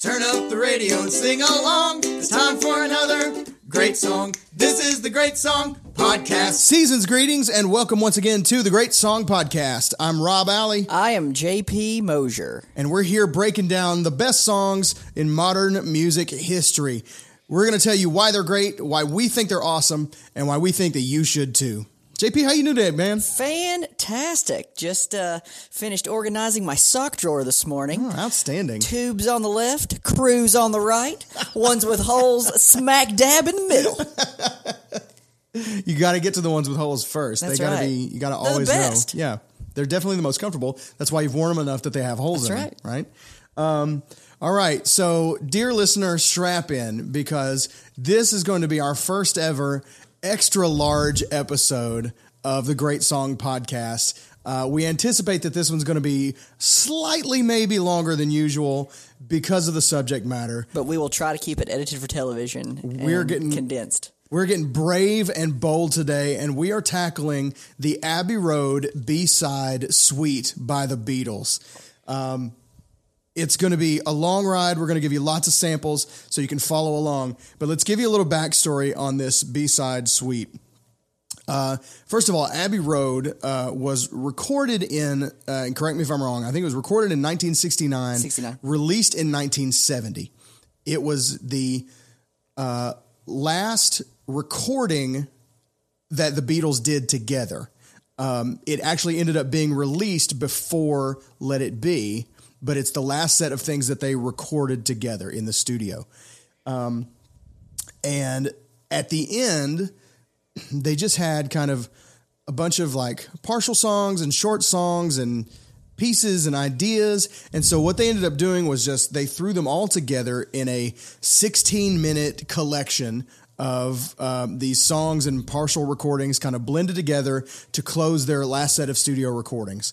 Turn up the radio and sing along. It's time for another great song. This is the Great Song Podcast. Season's greetings and welcome once again to the Great Song Podcast. I'm Rob Alley, I am JP Mosier. and we're here breaking down the best songs in modern music history. We're going to tell you why they're great, why we think they're awesome, and why we think that you should too. JP, how you doing today, man? Fantastic. Just uh, finished organizing my sock drawer this morning. Oh, outstanding. Tubes on the left, crews on the right, ones with holes smack dab in the middle. You got to get to the ones with holes first. That's they got to right. be. You got to always know. Yeah, they're definitely the most comfortable. That's why you've worn them enough that they have holes That's in them. Right. Um, all right. So, dear listener, strap in because this is going to be our first ever extra large episode of the Great Song Podcast. Uh, we anticipate that this one's going to be slightly, maybe longer than usual because of the subject matter. But we will try to keep it edited for television. We're and getting- condensed. We're getting brave and bold today, and we are tackling the Abbey Road B side suite by the Beatles. Um, it's going to be a long ride. We're going to give you lots of samples so you can follow along. But let's give you a little backstory on this B side suite. Uh, first of all, Abbey Road uh, was recorded in, uh, and correct me if I'm wrong, I think it was recorded in 1969, 69. released in 1970. It was the uh, last recording that the Beatles did together. Um, it actually ended up being released before Let It Be, but it's the last set of things that they recorded together in the studio. Um, and at the end, they just had kind of a bunch of like partial songs and short songs and pieces and ideas. And so what they ended up doing was just they threw them all together in a 16 minute collection of um, these songs and partial recordings kind of blended together to close their last set of studio recordings.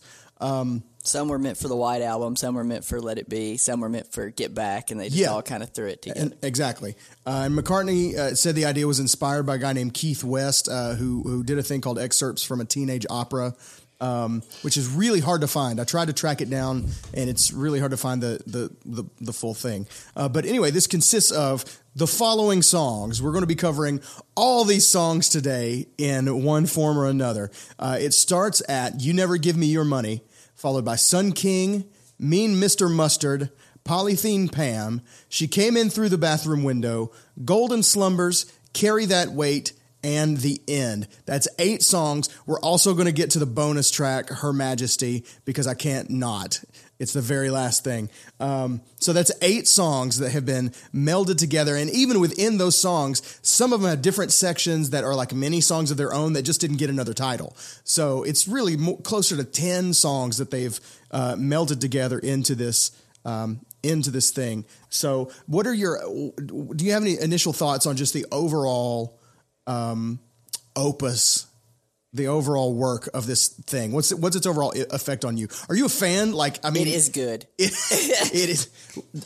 Some were meant for the White Album, some were meant for Let It Be, some were meant for Get Back, and they just Yeah. all kind of threw it together. And exactly. Uh, and McCartney uh, said the idea was inspired by a guy named Keith West, uh, who who did a thing called excerpts from a teenage opera, um, which is really hard to find. I tried to track it down, and it's really hard to find the the the, the full thing. Uh, but anyway, this consists of the following songs. We're going to be covering all these songs today in one form or another. Uh, it starts at "You Never Give Me Your Money," followed by "Sun King," "Mean Mr. Mustard." Polythene Pam, She Came In Through the Bathroom Window, Golden Slumbers, Carry That Weight, and The End. That's eight songs. We're also going to get to the bonus track, Her Majesty, because I can't not. It's the very last thing. Um, so that's eight songs that have been melded together. And even within those songs, some of them have different sections that are like mini songs of their own that just didn't get another title. So it's really mo- closer to 10 songs that they've uh, melded together into this um, into this thing. So, what are your? Do you have any initial thoughts on just the overall um, opus, the overall work of this thing? What's what's its overall effect on you? Are you a fan? Like, I mean, it is good. It, it is.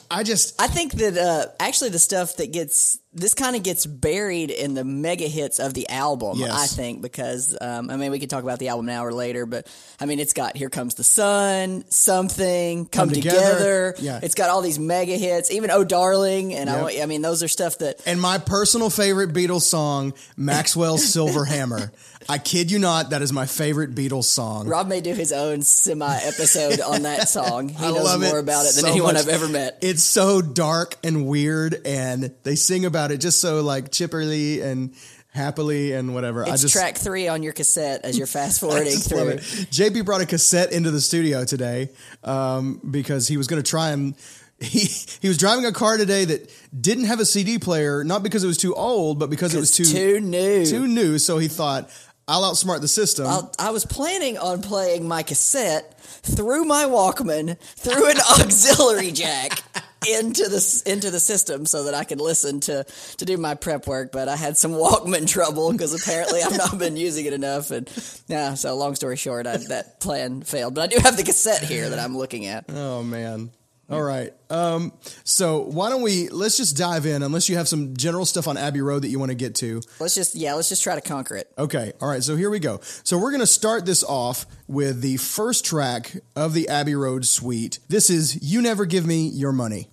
I just I think that uh, actually the stuff that gets this kind of gets buried in the mega hits of the album. Yes. I think because um, I mean we could talk about the album now or later, but I mean it's got "Here Comes the Sun," "Something," "Come, Come Together. Together." Yeah. it's got all these mega hits, even "Oh Darling," and Yep. I, I mean those are stuff that and my personal favorite Beatles song, Maxwell's Silver Hammer. I kid you not, that is my favorite Beatles song. Rob may do his own semi episode on that song. He I knows love more about it than so anyone much. I've ever met. It's so dark and weird, and they sing about it just so like chipperly and happily and whatever. I just track three on your cassette as you're fast forwarding through. it. JP brought a cassette into the studio today um, because he was going to try and he he was driving a car today that didn't have a CD player, not because it was too old, but because it was too too new. too new. So he thought, "I'll outsmart the system." I'll, I was planning on playing my cassette through my Walkman through an auxiliary jack into the into the system so that I could listen to to do my prep work. But I had some Walkman trouble because apparently I've not been using it enough. And yeah, so long story short, I, that plan failed. But I do have the cassette here that I'm looking at. Oh man. All right. Um, so why don't we let's just dive in unless you have some general stuff on Abbey Road that you want to get to. Let's just yeah, let's just try to conquer it. Okay. All right. So here we go. So we're going to start this off with the first track of the Abbey Road suite. This is You Never Give Me Your Money.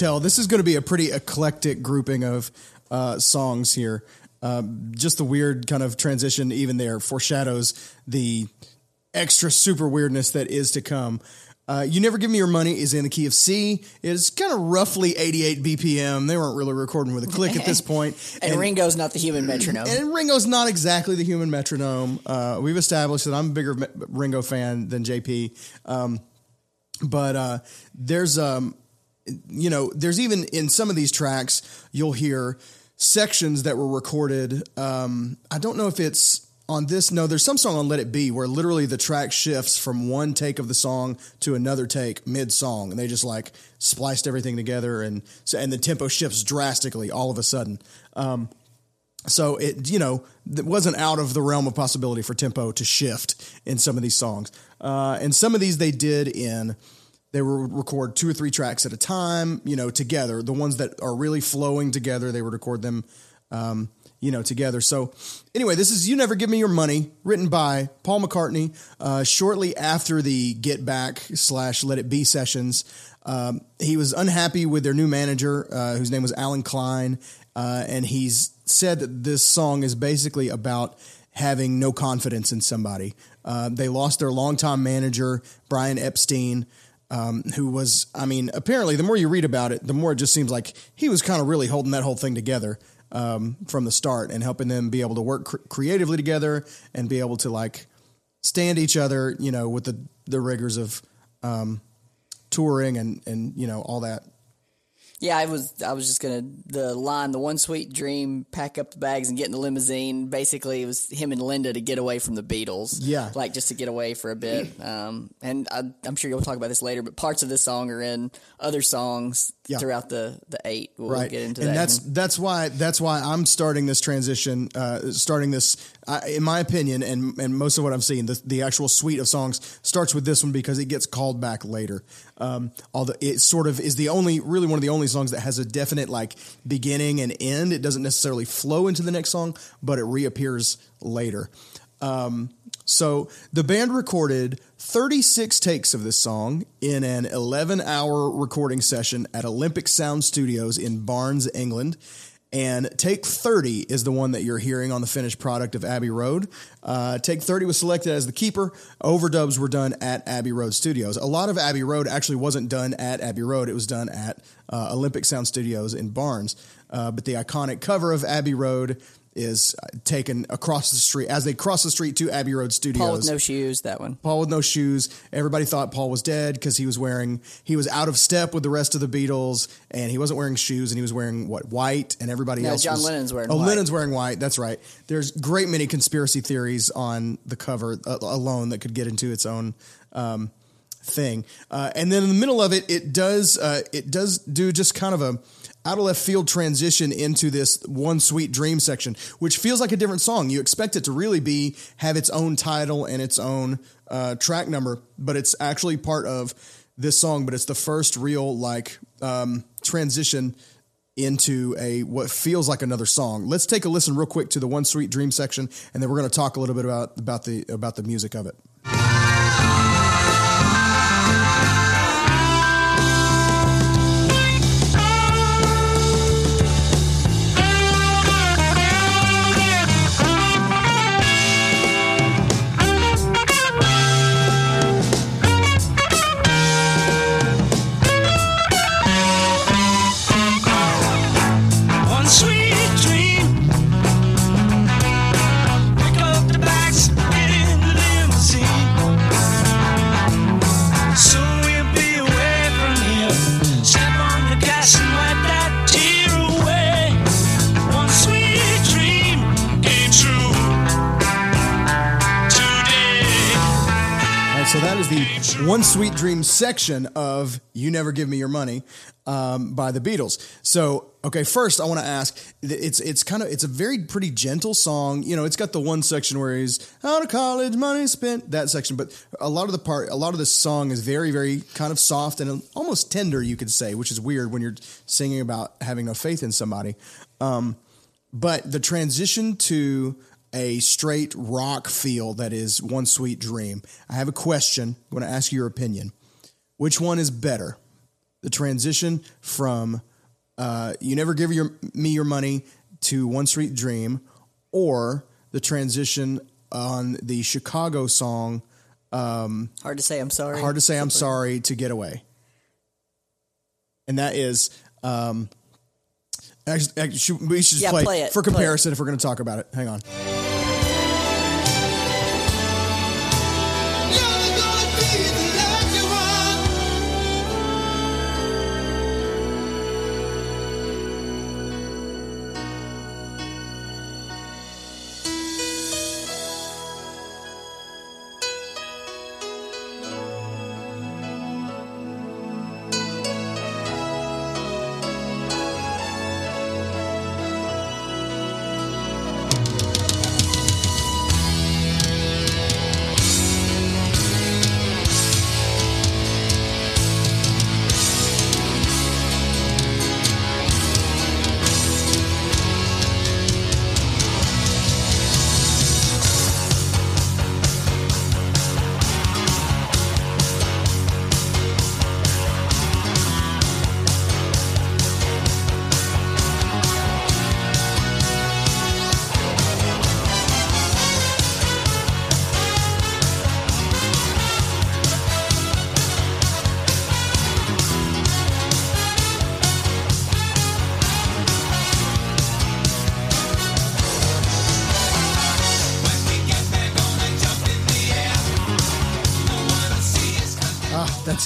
Tell this is going to be a pretty eclectic grouping of uh, songs here. Um, just the weird kind of transition, even there, foreshadows the extra super weirdness that is to come. Uh, you Never Give Me Your Money is in the key of C. It's kind of roughly 88 BPM. They weren't really recording with a click at this point. And, Ringo's not the human metronome. And Ringo's not exactly the human metronome. Uh, we've established that I'm a bigger Ringo fan than JP. Um, but uh, there's, um, you know, there's even in some of these tracks, you'll hear sections that were recorded. Um, I don't know if it's on this. No, there's some song on Let It Be where literally the track shifts from one take of the song to another take mid song, and they just like spliced everything together, and and the tempo shifts drastically all of a sudden. Um, so it you know it wasn't out of the realm of possibility for tempo to shift in some of these songs, uh, and some of these they did in. They would record two or three tracks at a time, you know, together. The ones that are really flowing together, they would record them um, you know, together. So, anyway, this is "You Never Give Me Your Money," written by Paul McCartney. Uh, shortly after the Get Back slash Let It Be sessions, um, he was unhappy with their new manager, uh, whose name was Allen Klein, uh, and he's said that this song is basically about having no confidence in somebody. Uh, they lost their longtime manager, Brian Epstein. Um, who was, I mean, apparently, the more you read about it, the more it just seems like he was kind of really holding that whole thing together um, from the start and helping them be able to work cr- creatively together and be able to like stand each other, you know, with the the rigors of um, touring and and you know all that. Yeah, I was I was just gonna the line, the one sweet dream, pack up the bags and get in the limousine. Basically, it was him and Linda to get away from the Beatles. Yeah. like just to get away for a bit. Um, and I, I'm sure you'll talk about this later, but parts of this song are in other songs Yeah. throughout the the eight. We'll right get into that. and that. that's that's why that's why i'm starting this transition uh, starting this I in my opinion and and most of what i'm seeing the, the actual suite of songs starts with this one because it gets called back later um, although it sort of is the only really one of the only songs that has a definite like beginning and end it doesn't necessarily flow into the next song but it reappears later um, so the band recorded 36 takes of this song in an 11 hour recording session at Olympic Sound Studios in Barnes, England. And take 30 is the one that you're hearing on the finished product of Abbey Road. Uh, take 30 was selected as the keeper. Overdubs were done at Abbey Road Studios. A lot of Abbey Road actually wasn't done at Abbey Road, it was done at uh, Olympic Sound Studios in Barnes. Uh, but the iconic cover of Abbey Road is uh, taken across the street as they cross the street to Abbey Road Studios. Paul with no shoes. That one. Paul with no shoes. Everybody thought Paul was dead because he was wearing he was out of step with the rest of the Beatles, and he wasn't wearing shoes, and he was wearing what white, and everybody No, else. John was, Lennon's wearing Oh, white. Lennon's wearing white. That's right. There's great many conspiracy theories on the cover uh, alone that could get into its own. Um, thing, uh, and then in the middle of it, it does uh, it does do just kind of a out of left field transition into this one sweet dream section, which feels like a different song. You expect it to really be have its own title and its own uh, track number, but it's actually part of this song. But it's the first real like um, transition into a what feels like another song. Let's take a listen real quick to the one sweet dream section, and then we're going to talk a little bit about about the about the music of it. One Sweet Dream section of You Never Give Me Your Money um, by the Beatles. So, okay, first I want to ask it's it's kind of it's a very pretty gentle song. You know, it's got the one section where he's out of college, money spent, that section, but a lot of the part a lot of this song is very very kind of soft and almost tender, you could say, which is weird when you're singing about having no faith in somebody. Um, but the transition to a straight rock feel that is one sweet dream. I have a question. I'm going to ask you your opinion. Which one is better? the transition from uh, "You Never Give Your Me Your Money" to "One Sweet Dream," or the transition on the Chicago song Hard to say. I'm sorry. "Hard to Say I'm Sorry" to "Get Away," and that is. Um, actually, we should just Yeah, play, play it, for play comparison if we're going to talk about it. Hang on.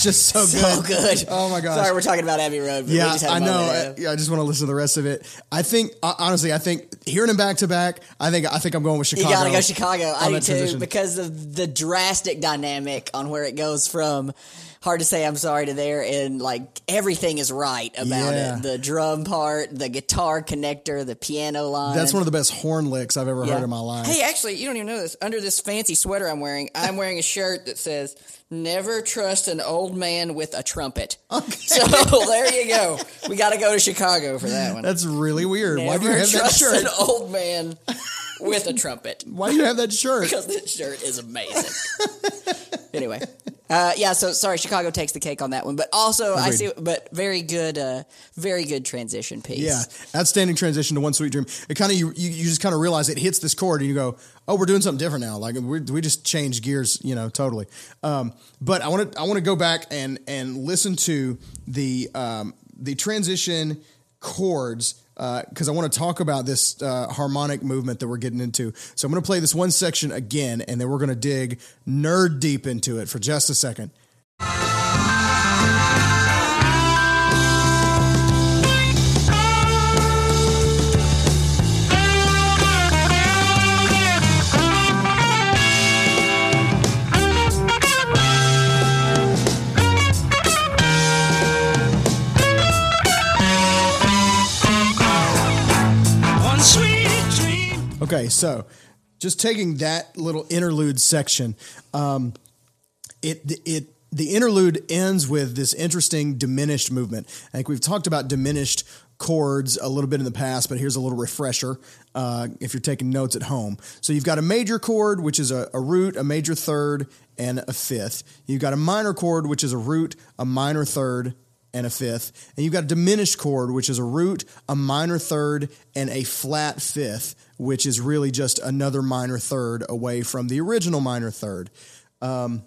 Just so, So good. good. Oh my gosh. Sorry, we're talking about Abbey Road. But we Yeah, just had a I know. I, I just want to listen to the rest of it. I think uh, honestly, I think hearing them back to back, I think I think I'm going with Chicago. You gotta go Chicago. I do too because of the drastic dynamic on where it goes from hard to say I'm sorry to there and like everything is right about Yeah. it. The drum part, the guitar connector, the piano line. That's one of the best horn licks I've ever Yeah. heard in my life. Hey, actually, you don't even know this. Under this fancy sweater I'm wearing, I'm wearing a shirt that says "Never trust an old man with a trumpet." So there you go. We got to go to Chicago for that one. That's really weird. Why do you Never have that trust shirt? an old man with a trumpet Why do you have that shirt? because this shirt is amazing. anyway, uh, yeah. So sorry, Chicago takes the cake on that one, but also I see, but very good, uh, very good transition piece. Yeah, outstanding transition to one sweet dream. It kind of you, you you just kind of realize it hits this chord and you go, oh, we're doing something different now. Like we we just changed gears, you know, totally. Um, but I want to I want to go back and and listen to the um, the transition chords because I want to talk about this uh, harmonic movement that we're getting into. So I'm going to play this one section again, and then we're going to dig nerd deep into it for just a second. Okay, so just taking that little interlude section, um, it it the interlude ends with this interesting diminished movement. I think we've talked about diminished chords a little bit in the past, but here's a little refresher uh, if you're taking notes at home. So you've got a major chord, which is a, a root, a major third, and a fifth. You've got a minor chord, which is a root, a minor third, and a fifth. And you've got a diminished chord, which is a root, a minor third, and a flat fifth, which is really just another minor third away from the original minor third. Um,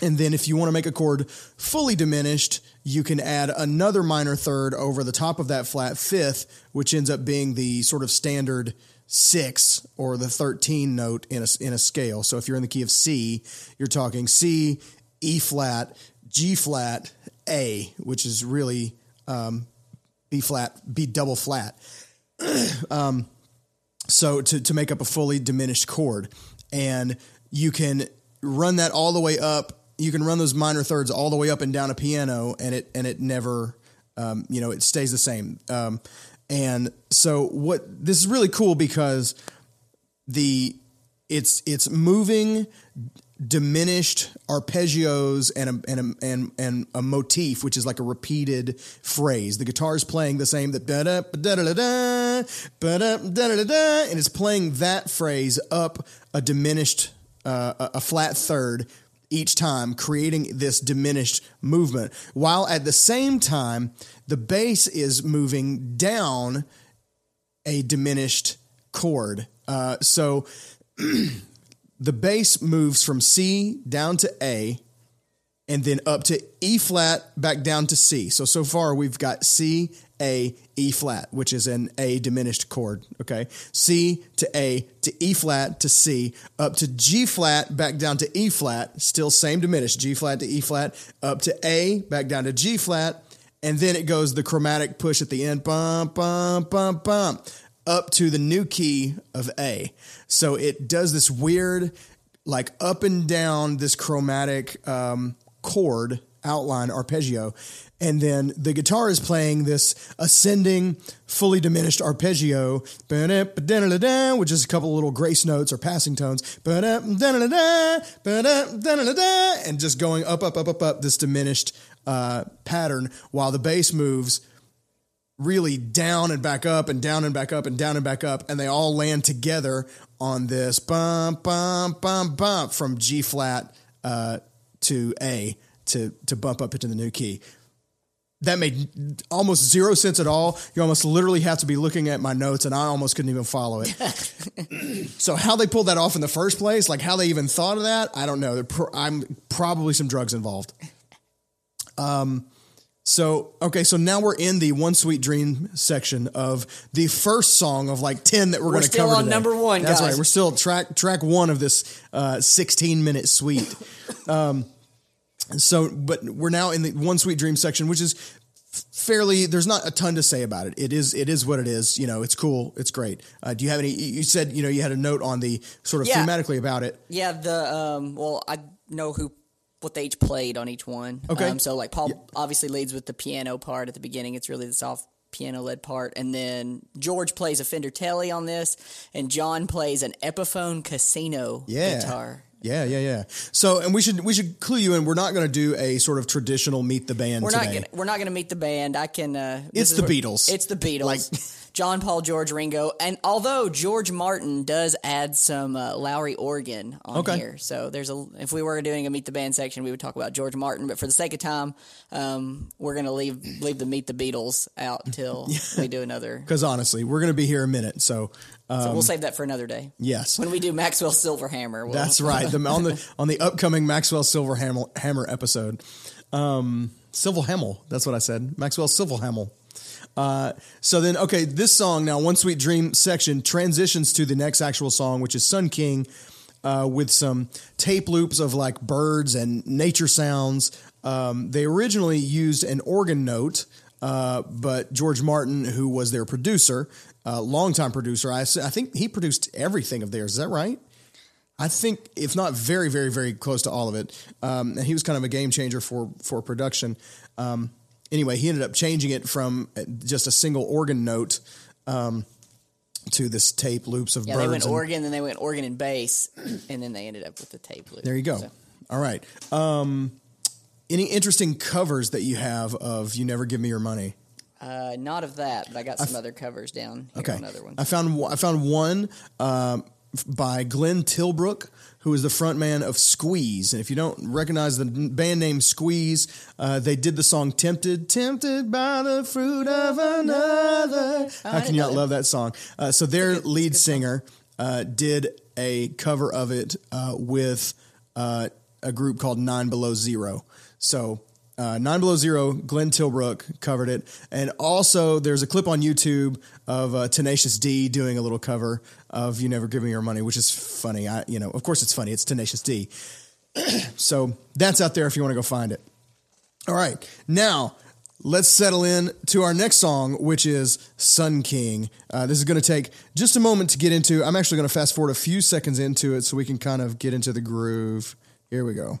and then if you want to make a chord fully diminished, you can add another minor third over the top of that flat fifth, which ends up being the sort of standard six or the 13 note in a, in a scale. So if you're in the key of C, you're talking C, E flat, G flat, A, which is really um, B flat, B double flat. So to, to make up a fully diminished chord. And you can run that all the way up you can run those minor thirds all the way up and down a piano and it and it never um, you know it stays the same. Um, and so what this is really cool because the it's it's moving diminished arpeggios and a, and a, and and a motif, which is like a repeated phrase. The guitar is playing the same that da da da da da da da da da, and it's playing that phrase up a diminished, uh, a, flat third, each time, creating this diminished movement, while at the same time, the bass is moving down a diminished chord. Uh, so the bass moves from C down to A and then up to E flat, back down to C. So, so far we've got C, A, E flat, which is an A diminished chord. Okay. C to A to E flat to C, up to G flat, back down to E flat, still same diminished, G flat to E flat, up to A, back down to G flat, and then it goes the chromatic push at the end, up to the new key of A. So it does this weird, like up and down this chromatic um, chord outline arpeggio. And then the guitar is playing this ascending, fully diminished arpeggio, which is a couple little grace notes or passing tones, and just going up, up, up, up, up this diminished uh, pattern while the bass moves really down and back up and down and back up and down and back up, and they all land together on this bump, bump, bump, bump from G flat uh, to A to to bump up into the new key. That made almost zero sense at all. You almost literally have to be looking at my notes, and I almost couldn't even follow it. so, how they pulled that off in the first place, like how they even thought of that, I don't know. There Pro- I'm probably some drugs involved. Um, so okay, so now we're in the "One Sweet Dream" section of the first song of like ten that we're, going to still cover. on today. number one, That's guys. right. We're still track track one of this uh, sixteen minute suite. Um, so, but we're now in the "One Sweet Dream" section, which is fairly. There's not a ton to say about it. It is. It is what it is. You know, it's cool. It's great. Uh, do you have any? You said you know you had a note on the sort of Yeah. thematically about it. Yeah, the um well, I know who what they each played on each one. Okay. Um, so like Paul obviously leads with the piano part at the beginning. It's really the soft piano led part, and then George plays a Fender Tele on this, and John plays an Epiphone Casino Yeah. guitar. Yeah, yeah, yeah. So, and we should we should clue you in. We're not going to do a sort of traditional meet the band We're today. not gonna we're not gonna meet the band. I can. Uh, It's the where- Beatles. It's the Beatles. Like- John, Paul, George, Ringo, and although George Martin does add some uh, Lowrey organ on Okay. here, so there's a. If we were doing a meet the band section, we would talk about George Martin. But for the sake of time, um, we're gonna leave leave the meet the Beatles out until we do another. Because honestly, we're going to be here a minute. So, So we'll save that for another day. yes, When we do Maxwell Silverhammer, we'll, that's right. The, on the on the upcoming Maxwell Silverhammer Hammer, episode, um, Silver Hamel. That's what I said. Maxwell Silver Hamel. Uh, so then, okay, this song now, "One Sweet Dream" section transitions to the next actual song, which is "Sun King," uh, with some tape loops of like birds and nature sounds. Um, they originally used an organ note, uh, but George Martin, who was their producer, uh, longtime producer, I think he produced everything of theirs. Is that right? I think, if not very, very, very close to all of it. Um, and he was kind of a game changer for for production. Um, anyway, he ended up changing it from uh, just a single organ note um, to this tape loops of yeah, birds. they went and- organ, then they went organ and bass, and then they ended up with the tape loop. There you go. So- All right. Um, any interesting covers that you have of "You Never Give Me Your Money"? Uh, not of that, but I got some other covers down here Okay, on other ones. I found one- I found one um, by Glenn Tilbrook, who is the frontman of Squeeze. And if you don't recognize the band name Squeeze, uh, they did the song "Tempted, Tempted by the Fruit of Another." How can you not love that song? Uh, so their lead singer uh, did a cover of it uh, with uh, a group called Nine Below Zero. So uh, Nine Below Zero, Glenn Tilbrook covered it, and also there's a clip on YouTube of uh, Tenacious D doing a little cover of "You Never Give Me Your Money," which is funny. I, you know, of course it's funny. It's Tenacious D. so that's out there if you want to go find it. All right, now let's settle in to our next song, which is Sun King. Uh, this is going to take just a moment to get into. I'm actually going to fast forward a few seconds into it so we can kind of get into the groove. Here we go.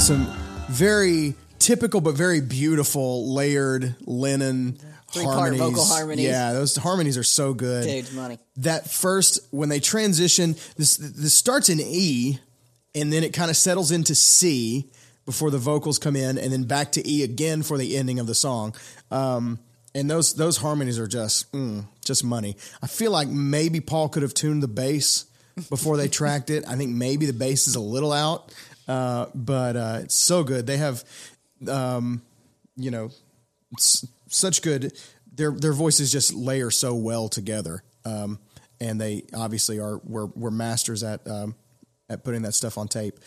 Has some very typical but very beautiful layered linen harmonies. vocal harmonies. Yeah, those harmonies are so good. Money. That first when they transition, this this starts in E, and then it kind of settles into C before the vocals come in, and then back to E again for the ending of the song. Um, and those those harmonies are just mm, just money. I feel like maybe Paul could have tuned the bass before they tracked it. I think maybe the bass is a little out, uh, but uh, it's so good. They have, um, you know, such good. Their their voices just layer so well together, um, and they obviously are were were masters at um, at putting that stuff on tape.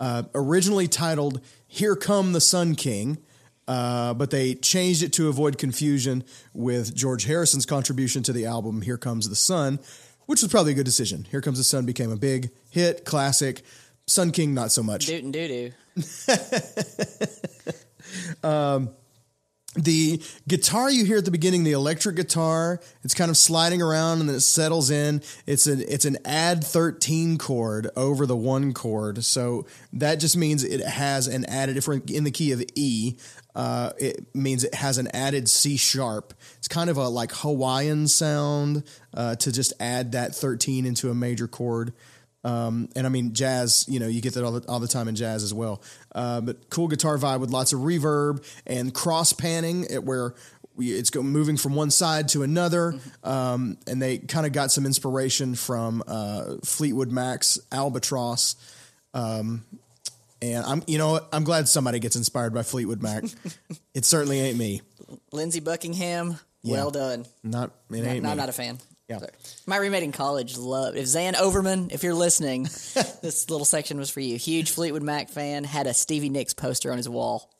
Uh, originally titled "Here Come the Sun King." Uh, but they changed it to avoid confusion with George Harrison's contribution to the album "Here Comes the Sun," which was probably a good decision. "Here Comes the Sun" became a big hit, classic. Sun King, not so much. Doot and doo doo. the guitar you hear at the beginning, the electric guitar, it's kind of sliding around and then it settles in. It's an it's an add 13 chord over the one chord. So that just means it has an added if we're in the key of E, uh, it means it has an added C sharp. It's kind of a like Hawaiian sound uh, to just add that 13 into a major chord. Um, and I mean, jazz, you know, you get that all the, all the time in jazz as well. Uh, but cool guitar vibe with lots of reverb and cross panning at where we, it's go, moving from one side to another. Um, and they kind of got some inspiration from uh, Fleetwood Mac's Albatross. Um, and I'm, you know. I'm glad somebody gets inspired by Fleetwood Mac. it certainly ain't me. Lindsey Buckingham, well done. Not, it No, ain't no, me. I'm not a fan. Yeah. Sorry. My roommate in college loved. If Zan Overman, if you're listening, this little section was for you. Huge Fleetwood Mac fan, had a Stevie Nicks poster on his wall.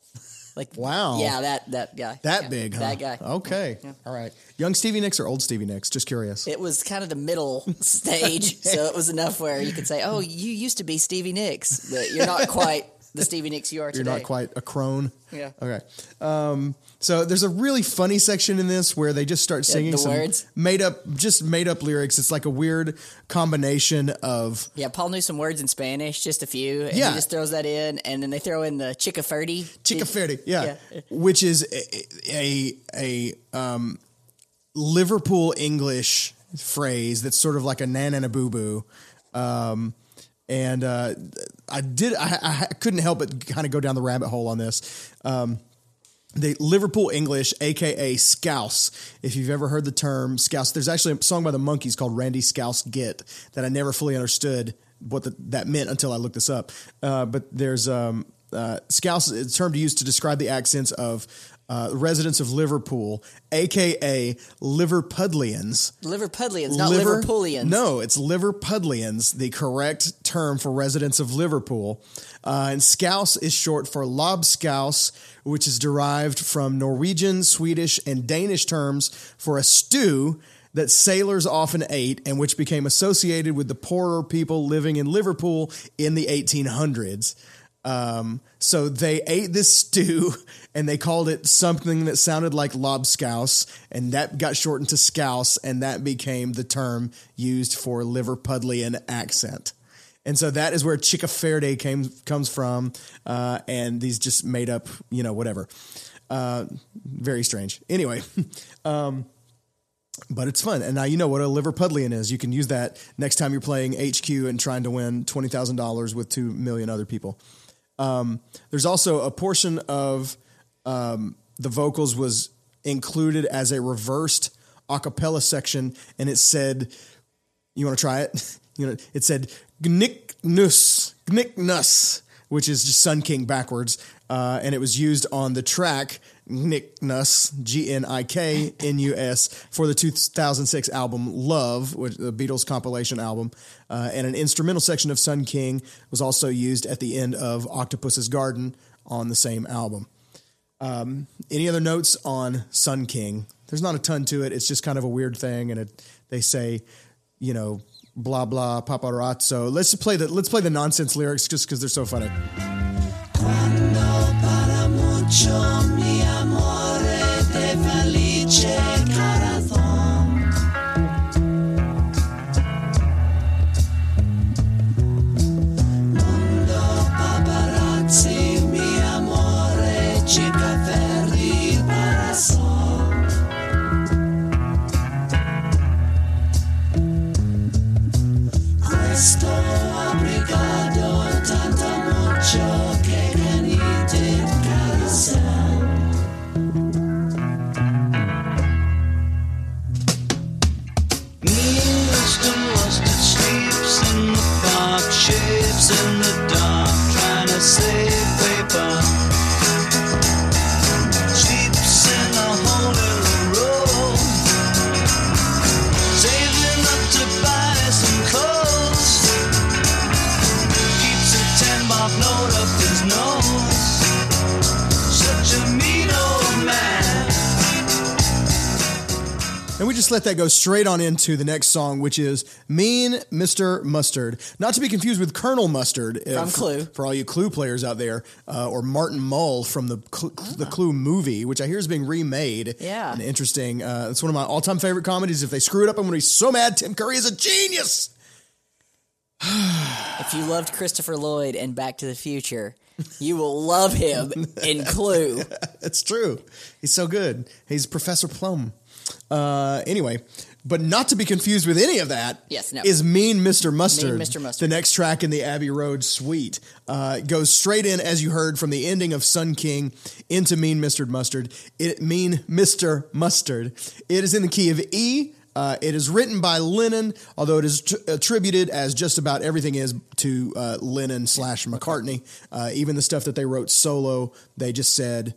Like Wow. yeah, that that guy, that Yeah, big, huh? that guy. Okay. All right. Young Stevie Nicks or old Stevie Nicks? Just curious. It was kind of the middle stage, so it was enough where you could say, "Oh, you used to be Stevie Nicks, but you're not quite the Stevie Nicks you are You're today." not quite a crone. Yeah. Okay. Um, so there's a really funny section in this where they just start singing the some words? made up, just made up lyrics. It's like a weird combination of Yeah, Paul knew some words in Spanish, just a few. And Yeah. he just throws that in, and then they throw in the chica ferdi, yeah, Yeah. which is a a, a um, Liverpool English phrase that's sort of like a nan and a boo boo. Um, and uh, I did, I, I couldn't help but kind of go down the rabbit hole on this. Um, the Liverpool English, aka Scouse. If you've ever heard the term Scouse, there's actually a song by the Monkees called Randy Scouse Git that I never fully understood what the, that meant until I looked this up. Uh, but there's um, uh, Scouse, a term to use to describe the accents of uh, residents of Liverpool, aka Liverpudlians. Liverpudlians, not Liver- Liverpoolians. No, it's Liverpudlians, the correct term for residents of Liverpool. Uh, and scouse is short for lobscouse, which is derived from Norwegian, Swedish, and Danish terms for a stew that sailors often ate and which became associated with the poorer people living in Liverpool in the 1800s. Um, so they ate this stew and they called it something that sounded like lobscouse, and that got shortened to scouse, and that became the term used for Liverpudlian accent. And so that is where Chica Verde came comes from, uh, and these just made up, you know, whatever. Uh, very strange. Anyway, um, but it's fun. And now you know what a Liverpudlian is. You can use that next time you're playing HQ and trying to win twenty thousand dollars with two million other people. Um, there's also a portion of um, the vocals was included as a reversed a cappella section, and it said, "You want to try it?" you know, it said "Gnicknus, Gnicknus," which is just Sun King backwards, uh, and it was used on the track "Gnicknus," G N I K N U S, for the 2006 album "Love," which the Beatles compilation album, uh, and an instrumental section of Sun King was also used at the end of Octopus's Garden on the same album. Um, any other notes on Sun King? There's not a ton to it. It's just kind of a weird thing, and it, they say, you know, blah blah paparazzo. Let's play the let's play the nonsense lyrics just because they're so funny. Mucho mi amore let that go straight on into the next song, which is Mean Mr. Mustard. Not to be confused with Colonel Mustard. uh, From for- Clue. For all you Clue players out there, uh, or Martin Mull from the Cl- the Clue movie, which I hear is being remade. Yeah. And interesting. Uh, it's one of my all time favorite comedies. If they screw it up, I'm going to be so mad. Tim Curry is a genius. If you loved Christopher Lloyd and Back to the Future, you will love him in Clue. It's true. He's so good. He's Professor Plum. Uh, anyway, but not to be confused with any of that. Yes, no. Is Mean Mr. Mustard. Mean Mr. Mustard. The next track in the Abbey Road suite uh, goes straight in, as you heard from the ending of Sun King into Mean Mr. Mustard. It Mean Mr. Mustard. It is in the key of E. Uh, it is written by Lennon, although it is tr- attributed as just about everything is to uh, Lennon slash McCartney. Uh, even the stuff that they wrote solo, they just said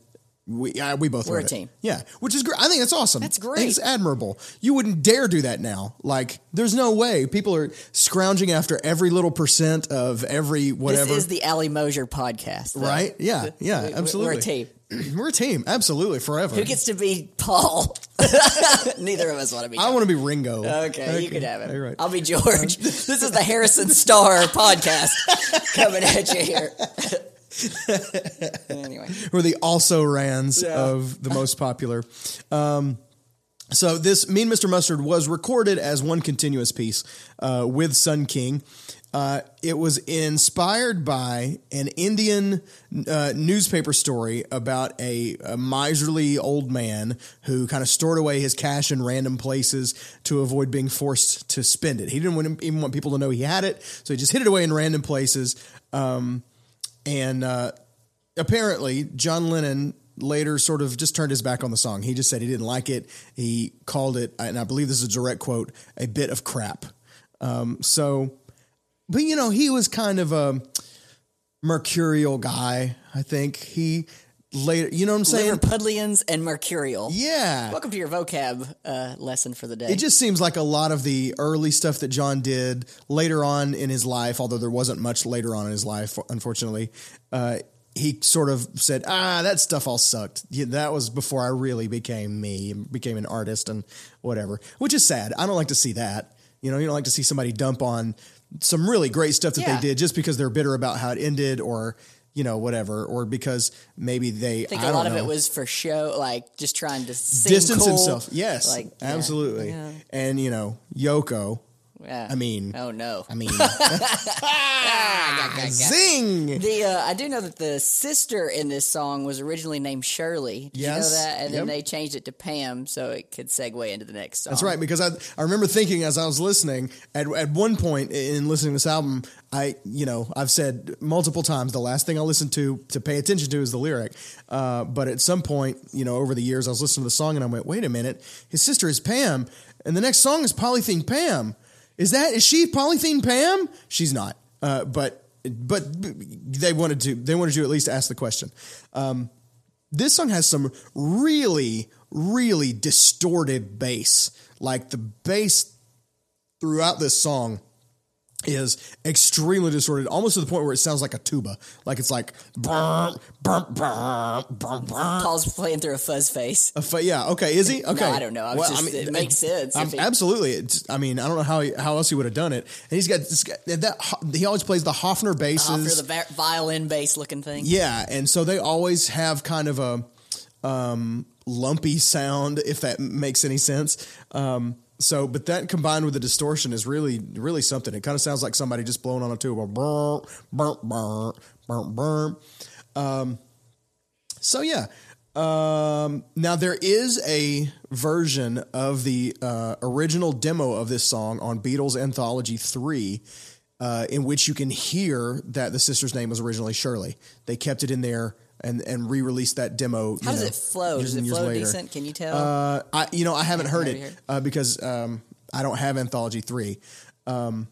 we uh, we both We're a it. team. Yeah, which is great. I think that's awesome. That's great. It's admirable. You wouldn't dare do that now. Like, there's no way. People are scrounging after every little percent of every whatever. This is the Alley Mosier podcast. though. right? Yeah, yeah, We- absolutely. We're a team. We're a team. Absolutely, forever. Who gets to be Paul? Neither of us want to be. I want to be Ringo. Okay, you can have it. Right. I'll be George. this is the Harrison Starr podcast coming at you here. anyway, We're the also rans Yeah. of the most popular. Um, so this Mean Mr. Mustard was recorded as one continuous piece uh, with Sun King. Uh, it was inspired by an Indian uh, newspaper story about a, a miserly old man who kind of stored away his cash in random places to avoid being forced to spend it. He didn't want, even want people to know he had it, so he just hid it away in random places. Um, and uh, apparently, John Lennon later sort of just turned his back on the song. He just said he didn't like it. He called it, and I believe this is a direct quote, a bit of crap. Um, so, but you know, he was kind of a mercurial guy. I think he later, you know what I'm saying? Liverpudlians and Mercurial. Yeah. Welcome to your vocab uh, lesson for the day. It just seems like a lot of the early stuff that John did later on in his life, although there wasn't much later on in his life, unfortunately, uh, he sort of said, ah, that stuff all sucked. Yeah, that was before I really became me and became an artist and whatever, which is sad. I don't like to see that. You know, you don't like to see somebody dump on some really great stuff that Yeah. they did just because they're bitter about how it ended or, you know, whatever, or because maybe they, I think I a don't lot of it was for show, like just trying to seem distance cool. himself. Yes, Like, absolutely. yeah. And you know, Yoko. Yeah. I mean, oh no. I mean, Ah, zing. The uh, I do know that the sister in this song was originally named Shirley. Did Yes. you know that? And then they changed it to Pam so it could segue into the next song. That's right. Because I I remember thinking as I was listening at at one point in listening to this album, I you know I've said multiple times the last thing I listen to to pay attention to is the lyric. Uh, but at some point, you know, over the years, I was listening to the song and I went, wait a minute, his sister is Pam, and the next song is Polythene Pam. Is that is she Polythene Pam? She's not. Uh, but but they wanted to they wanted to at least ask the question. Um, this song has some really really distorted bass. Like the bass throughout this song is extremely distorted, almost to the point where it sounds like a tuba. Like it's like brr, brr, brr, brr. Paul's playing through a fuzz face. A fu- yeah. Okay. Is he? Okay. I don't know. I was just- it makes sense he- absolutely. It's, I mean, I don't know how he, how else he would have done it. And he's got this guy, that. He always plays the Hofner basses. For the violin bass looking thing. Yeah, and so they always have kind of a um, lumpy sound, if that makes any sense. Um, so, but that combined with the distortion is really, really something. It kind of sounds like somebody just blowing on a tube. Brr, brr, brr, brr. Um, so yeah. Um, now there is a version of the uh, original demo of this song on Beatles Anthology Three, uh, in which you can hear that the sister's name was originally Shirley. They kept it in there and and re-released that demo. How does know, it flow? Does it flow decent? Can you tell? Uh, I you know I haven't heard it heard? uh, because um, I don't have Anthology three, um,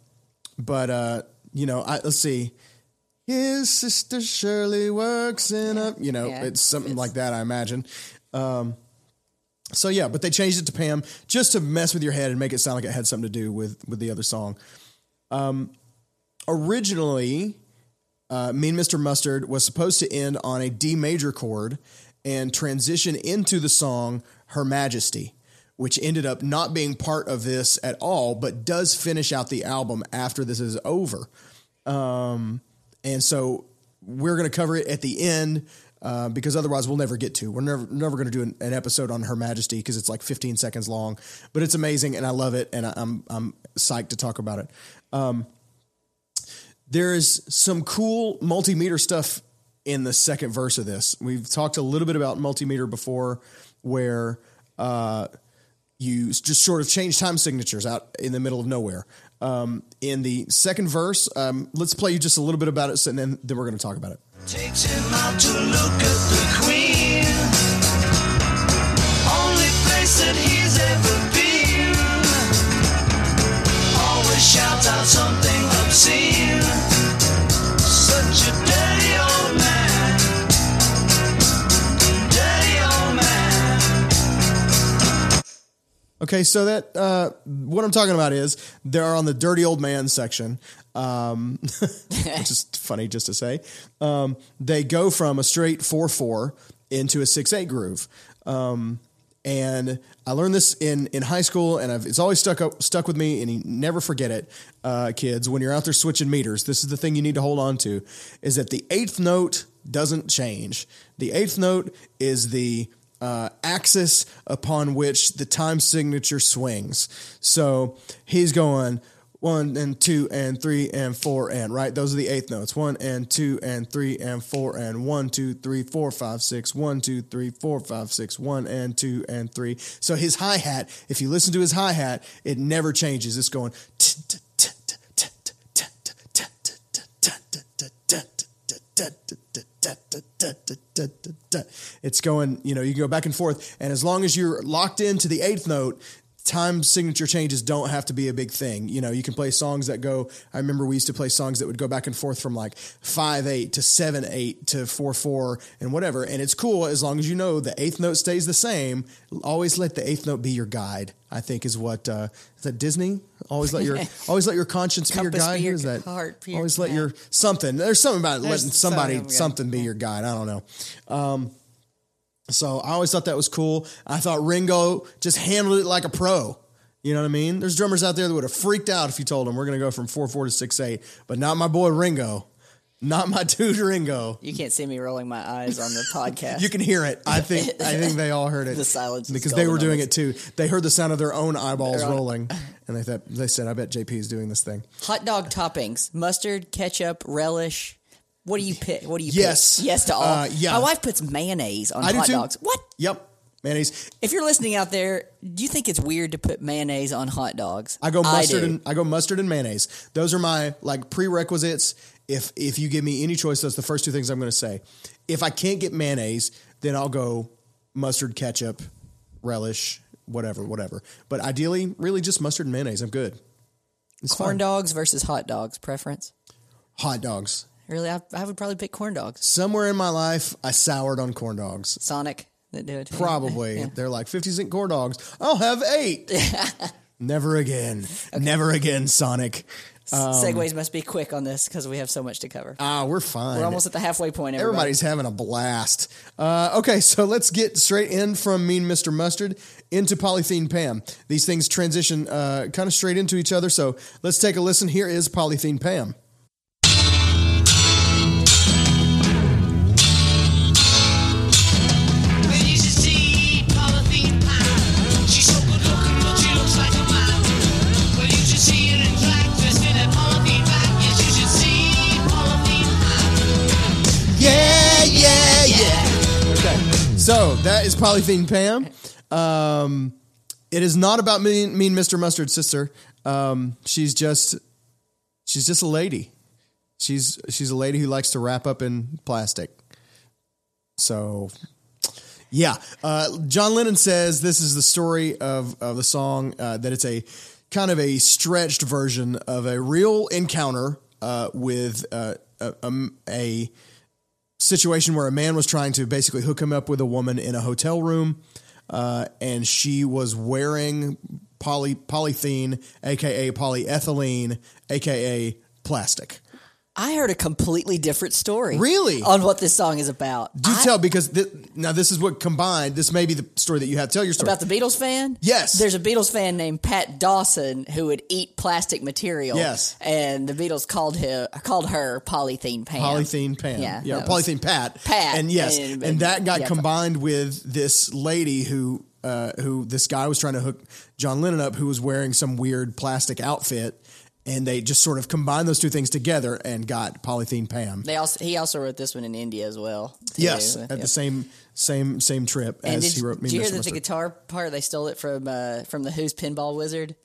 but uh, you know I, let's see. His sister Shirley works in a you know Yeah, it's something it's- like that I imagine. Um, so yeah, but they changed it to Pam just to mess with your head and make it sound like it had something to do with with the other song. Um, originally, uh, Mean Mr. Mustard was supposed to end on a D major chord and transition into the song Her Majesty, which ended up not being part of this at all, but does finish out the album after this is over. Um, and so we're going to cover it at the end uh, because otherwise we'll never get to. We're never never going to do an, an episode on Her Majesty because it's like 15 seconds long, but it's amazing and I love it and I, I'm I'm psyched to talk about it. Um, there is some cool multimeter stuff in the second verse of this. We've talked a little bit about multimeter before, where uh, you just sort of change time signatures out in the middle of nowhere. Um, in the second verse, um, let's play you just a little bit about it, and then, then we're going to talk about it. Takes him out to look at the queen. Only place that he's ever been. Always shouts out something obscene. Okay, so that uh, what I'm talking about is they're on the dirty old man section, um, which is funny just to say. Um, they go from a straight four four into a six eight groove, um, and I learned this in in high school, and I've, it's always stuck up, stuck with me, and you never forget it, uh, kids. When you're out there switching meters, this is the thing you need to hold on to: is that the eighth note doesn't change. The eighth note is the uh, axis upon which the time signature swings. So he's going one and two and three and four and right. Those are the eighth notes. One and two and three and four and one two three four five six. One two three four five six. One and two and three. So his hi hat. If you listen to his hi hat, it never changes. It's going. It's going, you know, you go back and forth. And as long as you're locked into the eighth note, time signature changes don't have to be a big thing. You know, you can play songs that go, I remember we used to play songs that would go back and forth from like 5 8 to 7 8 to 4 4 and whatever. And it's cool as long as you know the eighth note stays the same. Always let the eighth note be your guide, I think is what, uh, is that Disney? Always let your, always let your conscience be your guide. be your that? heart, always let your something. There's something about There's letting somebody something, yeah. something be your guide. I don't know. Um, so I always thought that was cool. I thought Ringo just handled it like a pro. You know what I mean? There's drummers out there that would have freaked out if you told them we're going to go from four four to six eight, but not my boy Ringo, not my dude Ringo. you can't see me rolling my eyes on the podcast. You can hear it. I think I think they all heard it. The silence because they were doing it too. They heard the sound of their own eyeballs Their own- rolling, and they thought they said, "I bet JP is doing this thing." Hot dog toppings: mustard, ketchup, relish. What do you pick? What do you Yes. pick? Yes to all. Uh, yeah. My wife puts mayonnaise on I do hot too. dogs. What? Yep, mayonnaise. If you're listening out there, do you think it's weird to put mayonnaise on hot dogs? I go mustard do. and I go mustard and mayonnaise. Those are my like prerequisites. If if you give me any choice, that's the first two things I'm going to say. If I can't get mayonnaise, then I'll go mustard, ketchup, relish, whatever, whatever. But ideally, really just mustard and mayonnaise. I'm good. It's corn fine. dogs versus hot dogs preference. Hot dogs. Really, I, I would probably pick corn dogs. Somewhere in my life, I soured on corn dogs. Sonic that do it. Probably. They're like 50 cent corn dogs. I'll have eight. Never again. Never again, Sonic. Segues must be quick on this because we have so much to cover. Ah, we're fine. We're almost at the halfway point. Everybody. Everybody's having a blast. Uh, okay, so let's get straight in from Mean Mr. Mustard into Polythene Pam. These things transition uh, kind of straight into each other, so let's take a listen. Here is Polythene Pam. So that is Polythene Pam. Um, it is not about mean, mean Mr. Mustard's sister. Um, she's just she's just a lady. She's she's a lady who likes to wrap up in plastic. So, yeah, uh, John Lennon says this is the story of of the song uh, that it's a kind of a stretched version of a real encounter uh, with uh, a, a, a situation where a man was trying to basically hook him up with a woman in a hotel room, uh, and she was wearing poly polythene, aka polyethylene, aka plastic. I heard a completely different story. Really? On what this song is about. Do I- tell because thi- now this is what combined. This may be the story that you have. Tell your story About the Beatles fan? Yes. There's a Beatles fan named Pat Dawson who would eat plastic material. Yes. And the Beatles called him called her Polythene Pam. Polythene Pam. Yeah, yeah, Polythene Pat. Pat, And yes, and- and, that got yeah. combined with this lady who, uh, who this guy was trying to hook John Lennon up, who was wearing some weird plastic outfit, and they just sort of combined those two things together and got Polythene Pam. They also he also wrote this one in India as well. too. yes, at the same same same trip And as did, he wrote. did you hear that the guitar part they stole it from uh, from the Who's Pinball Wizard? If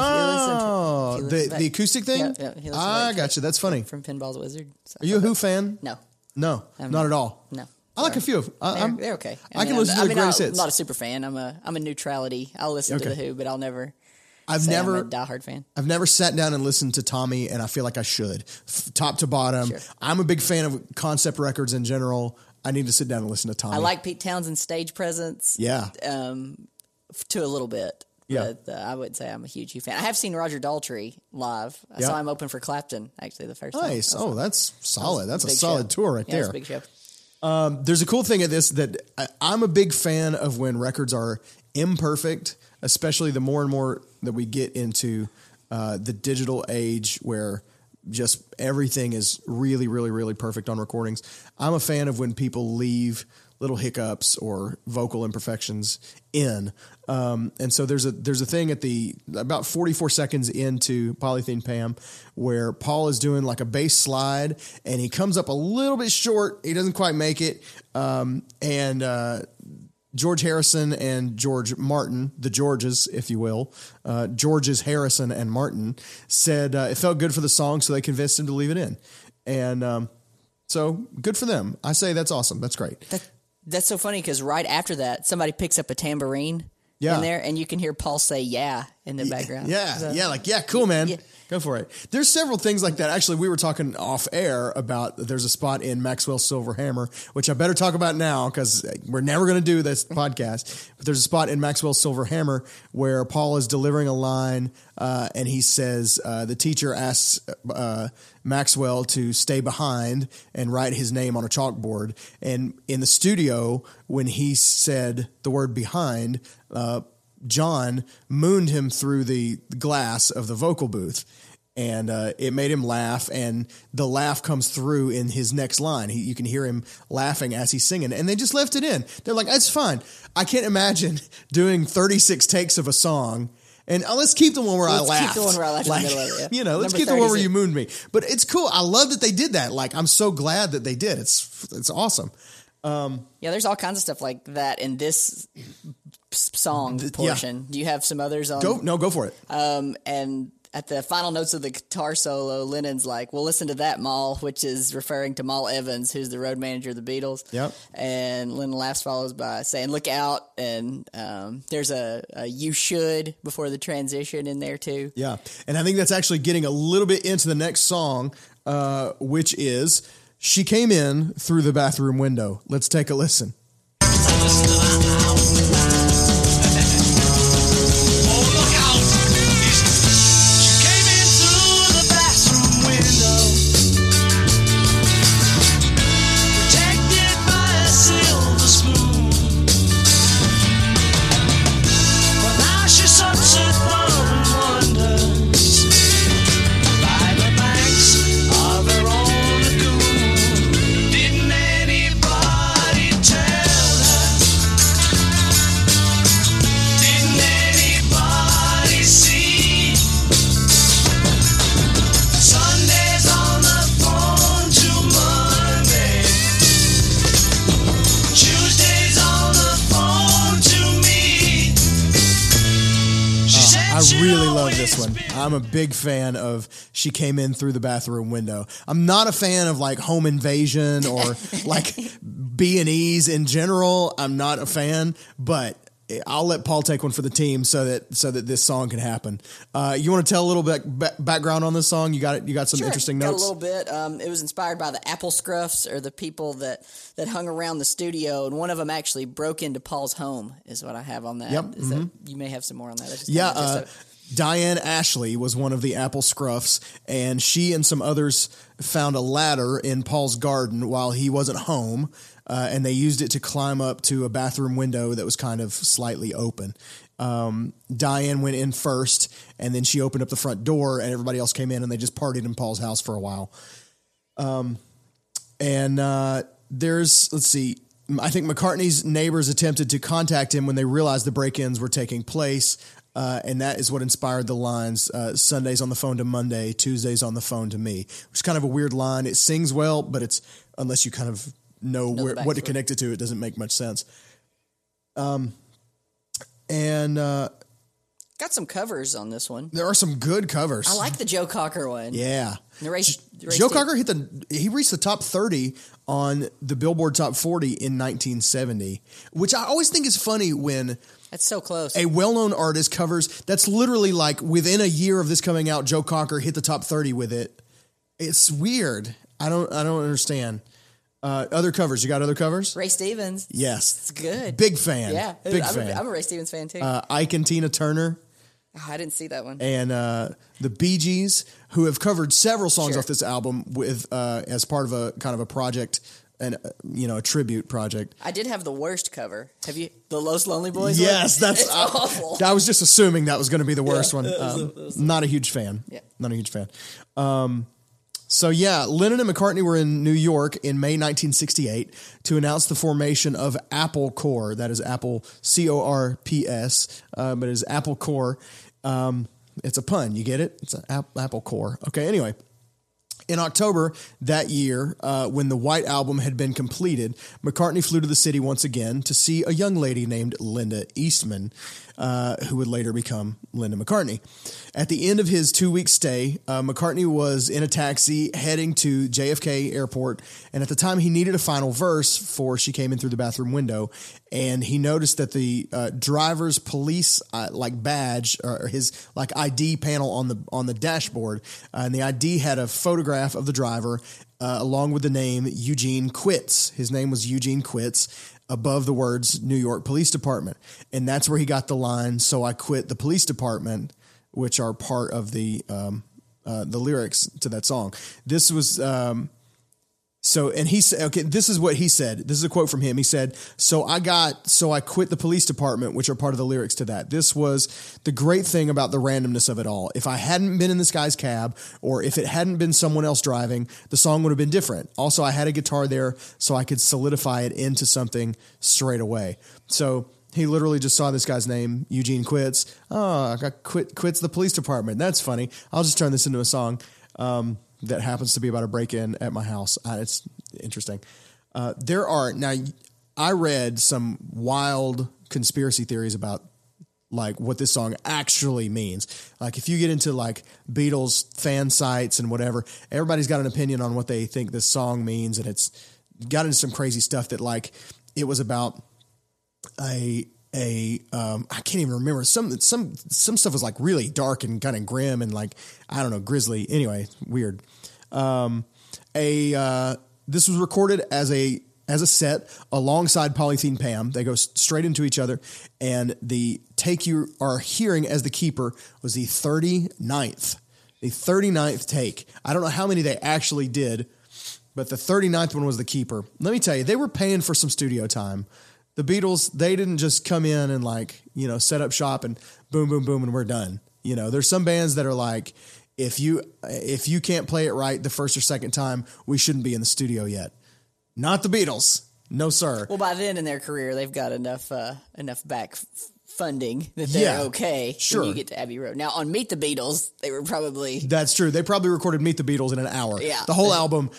Oh, to- the back- the acoustic thing. Yeah, yeah, I got you. That's funny. from Pinball's Wizard. So- Are you a Who fan? No, No, I'm not not. at all. no. I like a few of. I, They're, I'm, they're okay. I, can mean, listen I'm- to I the mean, greatest I'm hits. not a super fan. I'm a I'm a neutrality. I'll listen to the Who, but I'll never. I've say never I'm a diehard fan. I've never sat down and listened to Tommy, and I feel like I should, F- top to bottom. Sure. I'm a big fan of concept records in general. I need to sit down and listen to Tommy. I like Pete Townshend's stage presence. yeah, um, to a little bit. Yeah. But uh, I wouldn't say I'm a huge Who fan. I have seen Roger Daltrey live. I Yeah. saw him open for Clapton actually the first nice. time. Oh, that's solid. That's a Big solid show. tour right Yeah, there. big show. There's a cool thing at this that I, I'm a big fan of when records are imperfect, especially the more and more that we get into uh, the digital age where just everything is really, really, really perfect on recordings. I'm a fan of when people leave little hiccups or vocal imperfections in. Um, and so there's a there's a thing at the about 44 seconds into Polythene Pam where Paul is doing like a bass slide and he comes up a little bit short. He doesn't quite make it. Um, and uh, George Harrison and George Martin, the Georges, if you will, uh, Georges Harrison and Martin said uh, it felt good for the song, so they convinced him to leave it in. And um, so good for them. I say that's awesome. That's great. That, that's so funny because right after that, somebody picks up a tambourine Yeah. in there, and you can hear Paul say "yeah" in the background. Yeah, So- yeah, like yeah, cool, man. Yeah. Go for it. There's several things like that. Actually, we were talking off air about there's a spot in Maxwell Silver Hammer, which I better talk about now because we're never going to do this podcast. But there's a spot in Maxwell Silver Hammer where Paul is delivering a line, uh, and he says uh, the teacher asks uh, Maxwell to stay behind and write his name on a chalkboard. And in the studio, when he said the word behind, uh, John mooned him through the glass of the vocal booth. And uh, it made him laugh, and the laugh comes through in his next line. He, you can hear him laughing as he's singing, and they just left it in. They're like, "That's fine." I can't imagine doing 36 takes of a song, and uh, let's keep the one where Let's I keep the one where I laughed Like, it, yeah. You know, let's Number keep the one where you mooned me. But it's cool. I love that they did that. Like, I'm so glad that they did. It's it's awesome. Yeah, there's all kinds of stuff like that in this song portion. Do you have some others on? Go no, go for it. Um, and at the final notes of the guitar solo, Lennon's like, "Well, listen to that, Mal," which is referring to Mal Evans, who's the road manager of the Beatles. Yep. And Lennon laughs follows by saying, "Look out!" And um, there's a, a "You should" before the transition in there too. Yeah, and I think that's actually getting a little bit into the next song, uh, which is "She Came In Through the Bathroom Window." Let's take a listen. I'm a big fan of She Came In Through the Bathroom Window. I'm not a fan of like Home Invasion or like B and E's in general. I'm not a fan, but I'll let Paul take one for the team so that so that this song can happen. Uh, you want to tell a little bit ba- background on this song? You got it. You got some Sure, interesting got notes. a little bit. Um, it was inspired by the Apple Scruffs, or the people that that hung around the studio, and one of them actually broke into Paul's home. Is what I have on that. Yep, mm-hmm. That you may have some more on that. I just Yeah, uh, Diane Ashley was one of the Apple Scruffs, and she and some others found a ladder in Paul's garden while he wasn't home, uh, and they used it to climb up to a bathroom window that was kind of slightly open. Um, Diane went in first, and then she opened up the front door, and everybody else came in, and they just partied in Paul's house for a while. Um, and uh, there's let's see i think mccartney's neighbors attempted to contact him when they realized the break-ins were taking place uh, and that is what inspired the lines uh, sundays on the phone to monday tuesdays on the phone to me which is kind of a weird line. It sings well but it's unless you kind of know, the where, what to connect it to it doesn't make much sense. Um, and uh, got some covers on this one. there are some good covers. I like the Joe Cocker one. yeah. The race, the race Joe tape- Cocker hit the he reached the top 30 on the Billboard Top 40 in 1970, which I always think is funny when That's so close. a well-known artist covers that's literally like within a year of this coming out Joe Cocker hit the top 30 with it. It's weird. I don't I don't understand. Uh, other covers, you got other covers? Ray Stevens. Yes. It's good. Big fan. Yeah, Big I'm, fan. A, I'm a Ray Stevens fan too. uh, Ike and Tina Turner oh, I didn't see that one. and uh, the Bee Gees, who have covered several songs Sure. off this album with uh, as part of a kind of a project and uh, you know a tribute project. I did have the worst cover. Have you the Los Lonely Boys? Yes, one? that's It's I, awful. I was just assuming that was going to be the worst Yeah, one. it was a- Um, it was not a huge fan. Yeah. not a huge fan. Um, so yeah, Lennon and McCartney were in New York in May 1968 to announce the formation of Apple Corps. That is Apple C O R P S, uh, but it is Apple Corps. Um, it's a pun. You get it? It's an ap- Apple Corps. Okay. Anyway in October that year, uh, when the White Album had been completed, McCartney flew to the city once again to see a young lady named Linda Eastman, uh, who would later become Linda McCartney. At the end of his two week stay, uh, McCartney was in a taxi heading to JFK Airport, and at the time he needed a final verse for She Came In Through the Bathroom Window, and he noticed that the uh, driver's police uh, like badge or his like ID panel on the on the dashboard, uh, and the ID had a photograph of the driver along with the name Eugene Quits. His name was Eugene Quits. Above the words New York Police Department. And that's where he got the line, So I quit the police department, which are part of the um, uh, the lyrics to that song. This was um, so, and he said, okay, this is what he said. This is a quote from him. He said, So I got, so I quit the police department, which are part of the lyrics to that. This was the great thing about the randomness of it all. If I hadn't been in this guy's cab, or if it hadn't been someone else driving, the song would have been different. Also, I had a guitar there, so I could solidify it into something straight away. So, he literally just saw this guy's name, Eugene Quits. Oh, I got quit, quits the police department. That's funny. I'll just turn this into a song. Um, that happens to be about a break in at my house. Uh, it's interesting. Uh, there are now. I read some wild conspiracy theories about like what this song actually means. Like if you get into like Beatles fan sites and whatever, everybody's got an opinion on what they think this song means, and it's got into some crazy stuff that like it was about a a um, I can't even remember some some some stuff was like really dark and kind of grim and like I don't know grisly. Anyway, weird. Um, a uh, this was recorded as a as a set alongside Polythene Pam. They go straight into each other, and the take you are hearing as the keeper was the 39th. The 39th take. I don't know how many they actually did, but the 39th one was the keeper. Let me tell you, they were paying for some studio time. The Beatles, they didn't just come in and like, you know, set up shop and boom, boom, boom, and we're done. You know, there's some bands that are like, if you if you can't play it right the first or second time, we shouldn't be in the studio yet. Not the Beatles. No, sir. Well, by then in their career, they've got enough uh, enough back funding that they're Yeah, okay sure. when you get to Abbey Road. Now on Meet the Beatles, they were probably That's true. They probably recorded Meet the Beatles in an hour. Yeah. The whole album,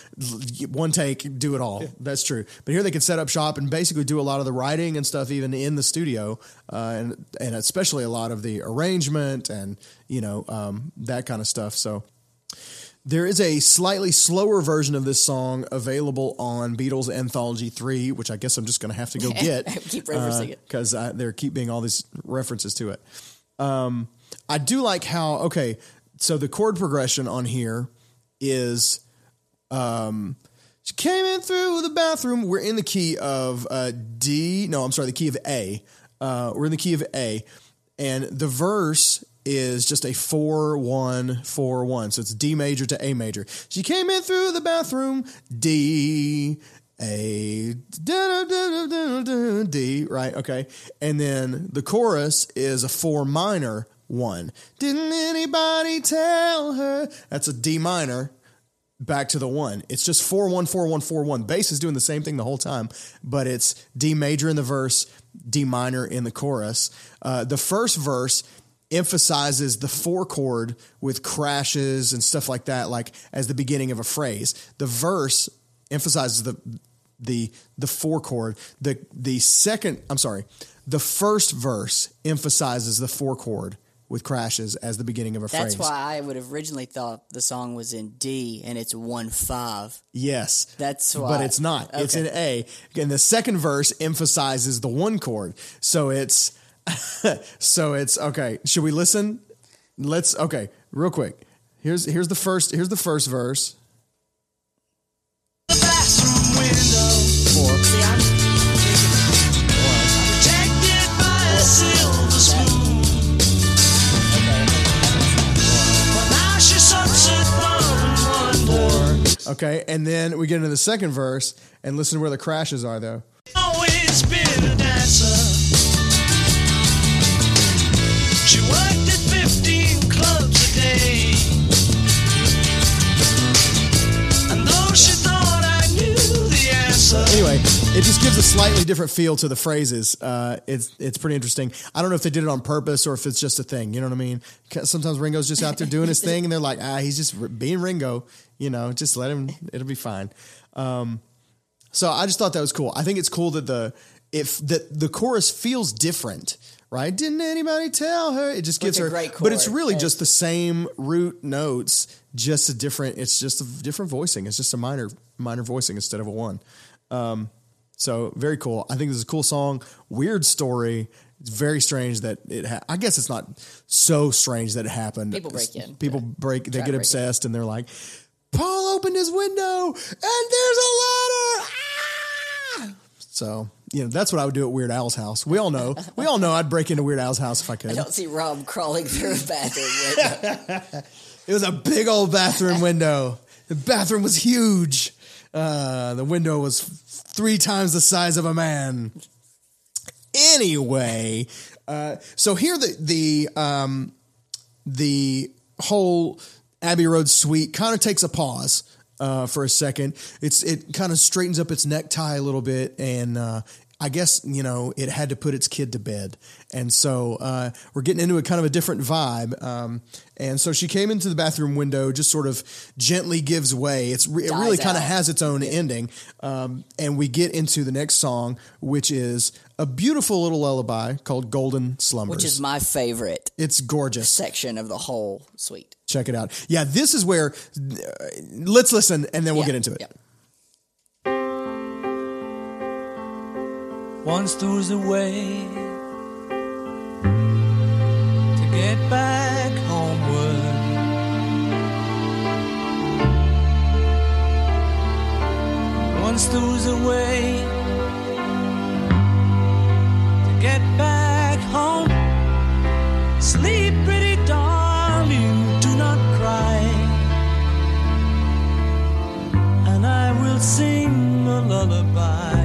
one take, do it all. That's true. But here they could set up shop and basically do a lot of the writing and stuff even in the studio, uh, and and especially a lot of the arrangement and you know um, that kind of stuff. So. There is a slightly slower version of this song available on Beatles Anthology 3, which I guess I'm just going to have to go get. Keep referencing it. Because there keep being all these references to it. Um, I do like how, okay, so the chord progression on here is um, she came in through the bathroom. We're in the key of uh, D. No, I'm sorry, the key of A. Uh, we're in the key of A, and the verse is just a four one four one. So it's D major to A major. She came in through the bathroom. D. A D, right? Okay. And then the chorus is a four minor one. Didn't anybody tell her? That's a D minor back to the one. It's just four one four one four one. Bass is doing the same thing the whole time, but it's D major in the verse, D minor in the chorus. Uh, the first verse emphasizes the four chord with crashes and stuff like that, like as the beginning of a phrase. The verse emphasizes the the the four chord. The the second, I'm sorry, the first verse emphasizes the four chord with crashes as the beginning of a That's phrase. That's why I would have originally thought the song was in D and it's one five. Yes. That's why. But it's not. It's in A. And the second verse emphasizes the one chord. So it's so it's okay. Should we listen? Let's okay, real quick. Here's here's the first here's the first verse. The bathroom window, Four. See, I'm protected by a silver spoon. But now she sucks it from wonder. Okay, and then we get into the second verse and listen to where the crashes are though. Always been a dancer. It just gives a slightly different feel to the phrases. Uh, it's it's pretty interesting. I don't know if they did it on purpose or if it's just a thing. You know what I mean? Sometimes Ringo's just out there doing his thing, and they're like, ah, he's just being Ringo. You know, just let him. It'll be fine. Um, so I just thought that was cool. I think it's cool that the if the the chorus feels different. Right? Didn't anybody tell her? It just gives her, great but it's really And- just the same root notes, just a different. It's just a different voicing. It's just a minor minor voicing instead of a one. So very cool. I think this is a cool song. Weird story. It's very strange that it. Ha- I guess it's not so strange that it happened. People break in. People break. They Try get obsessed and they're like, "Paul opened his window and there's a ladder." Ah! So you know that's what I would do at Weird Al's house. We all know. We all know I'd break into Weird Al's house if I could. I don't see Rob crawling through a bathroom window. It was a big old bathroom window. The bathroom was huge. Uh, the window was three times the size of a man. Anyway, uh, so here the the um, the whole Abbey Road suite kind of takes a pause uh, for a second. It's it kind of straightens up its necktie a little bit, and uh, I guess you know it had to put its kid to bed, and so uh, we're getting into a kind of a different vibe. Um, and so she came into the bathroom window, just sort of gently gives way. It's re- it really kind of has its own ending, um, and we get into the next song, which is a beautiful little lullaby called "Golden Slumbers." which is my favorite it's gorgeous. section of the whole suite. Check it out. Yeah, this is where. uh, let's listen, and then we'll Yeah, get into it. yeah. Once was a way to get back homeward. Once was a way to get back home. Sleep, pretty darling, do not cry. And I will sing a lullaby.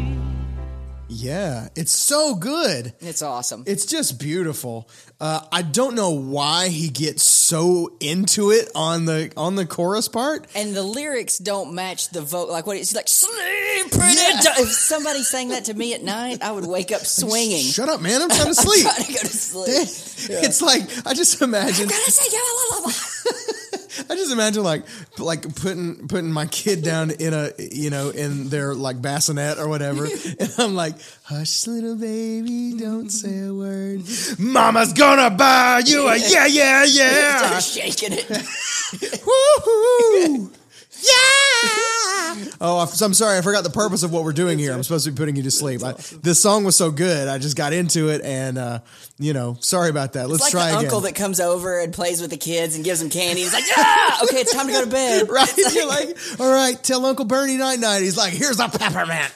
Yeah, it's so good. It's awesome. It's just beautiful. Uh, I don't know why he gets so into it on the on the chorus part. and the lyrics don't match the vote. Like what it's like, sleep pretty. Yeah. do-" If somebody sang that to me at night, I would wake up swinging. Shut up, man! I'm trying to sleep. Trying to go to sleep. It's like I just imagine. I just imagine like like putting putting my kid down in a you know in their like bassinet or whatever, and I'm like, hush, little baby, don't say a word. Mama's gonna buy you a yeah yeah yeah. Start shaking it. Woohoo! Yeah! Oh, I'm- sorry. I forgot the purpose of what we're doing here. I'm supposed to be putting you to sleep. I, this song was so good. I just got into it, and uh, you know, sorry about that. Let's It's like try the again. uncle that comes over and plays with the kids and gives them candy. He's like, yeah, okay, it's time to go to bed. right? You're like, all right, tell Uncle Bernie night night. He's like, here's a peppermint.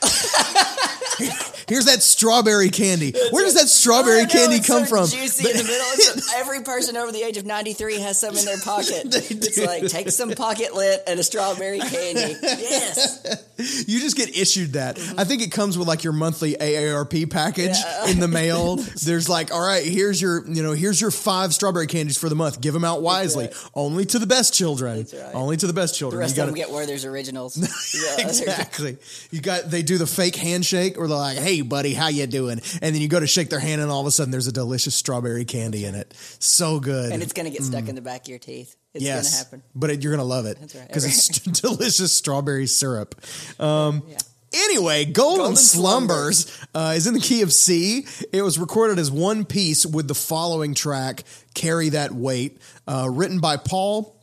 here's that strawberry candy. Where does that strawberry know, candy come so from? Juicy in the middle. It's- every person over the age of ninety three has some in their pocket. it's like take some pocket lit and a strawberry candy. Yes, You just get issued that. I think it comes with like your monthly AARP package in the mail. There's like, all right, here's your, you know, here's your five strawberry candies for the month. Give them out wisely. Only to the best children. right. Only to the best children. the rest You of gotta- them get Werther's originals. Yeah, exactly. You got they do the fake handshake or they're like, "Hey, buddy, how you doing?" And then you go to shake their hand, and all of a sudden there's a delicious strawberry candy in it. So good. and it's gonna get stuck in the back of your teeth. It's yes, gonna happen. but it, you're gonna love it right. because it's delicious strawberry syrup. Um, Yeah. Anyway, Golden, Golden Slumbers uh, is in the key of C. It was recorded as one piece with the following track, Carry That Weight, uh, written by Paul,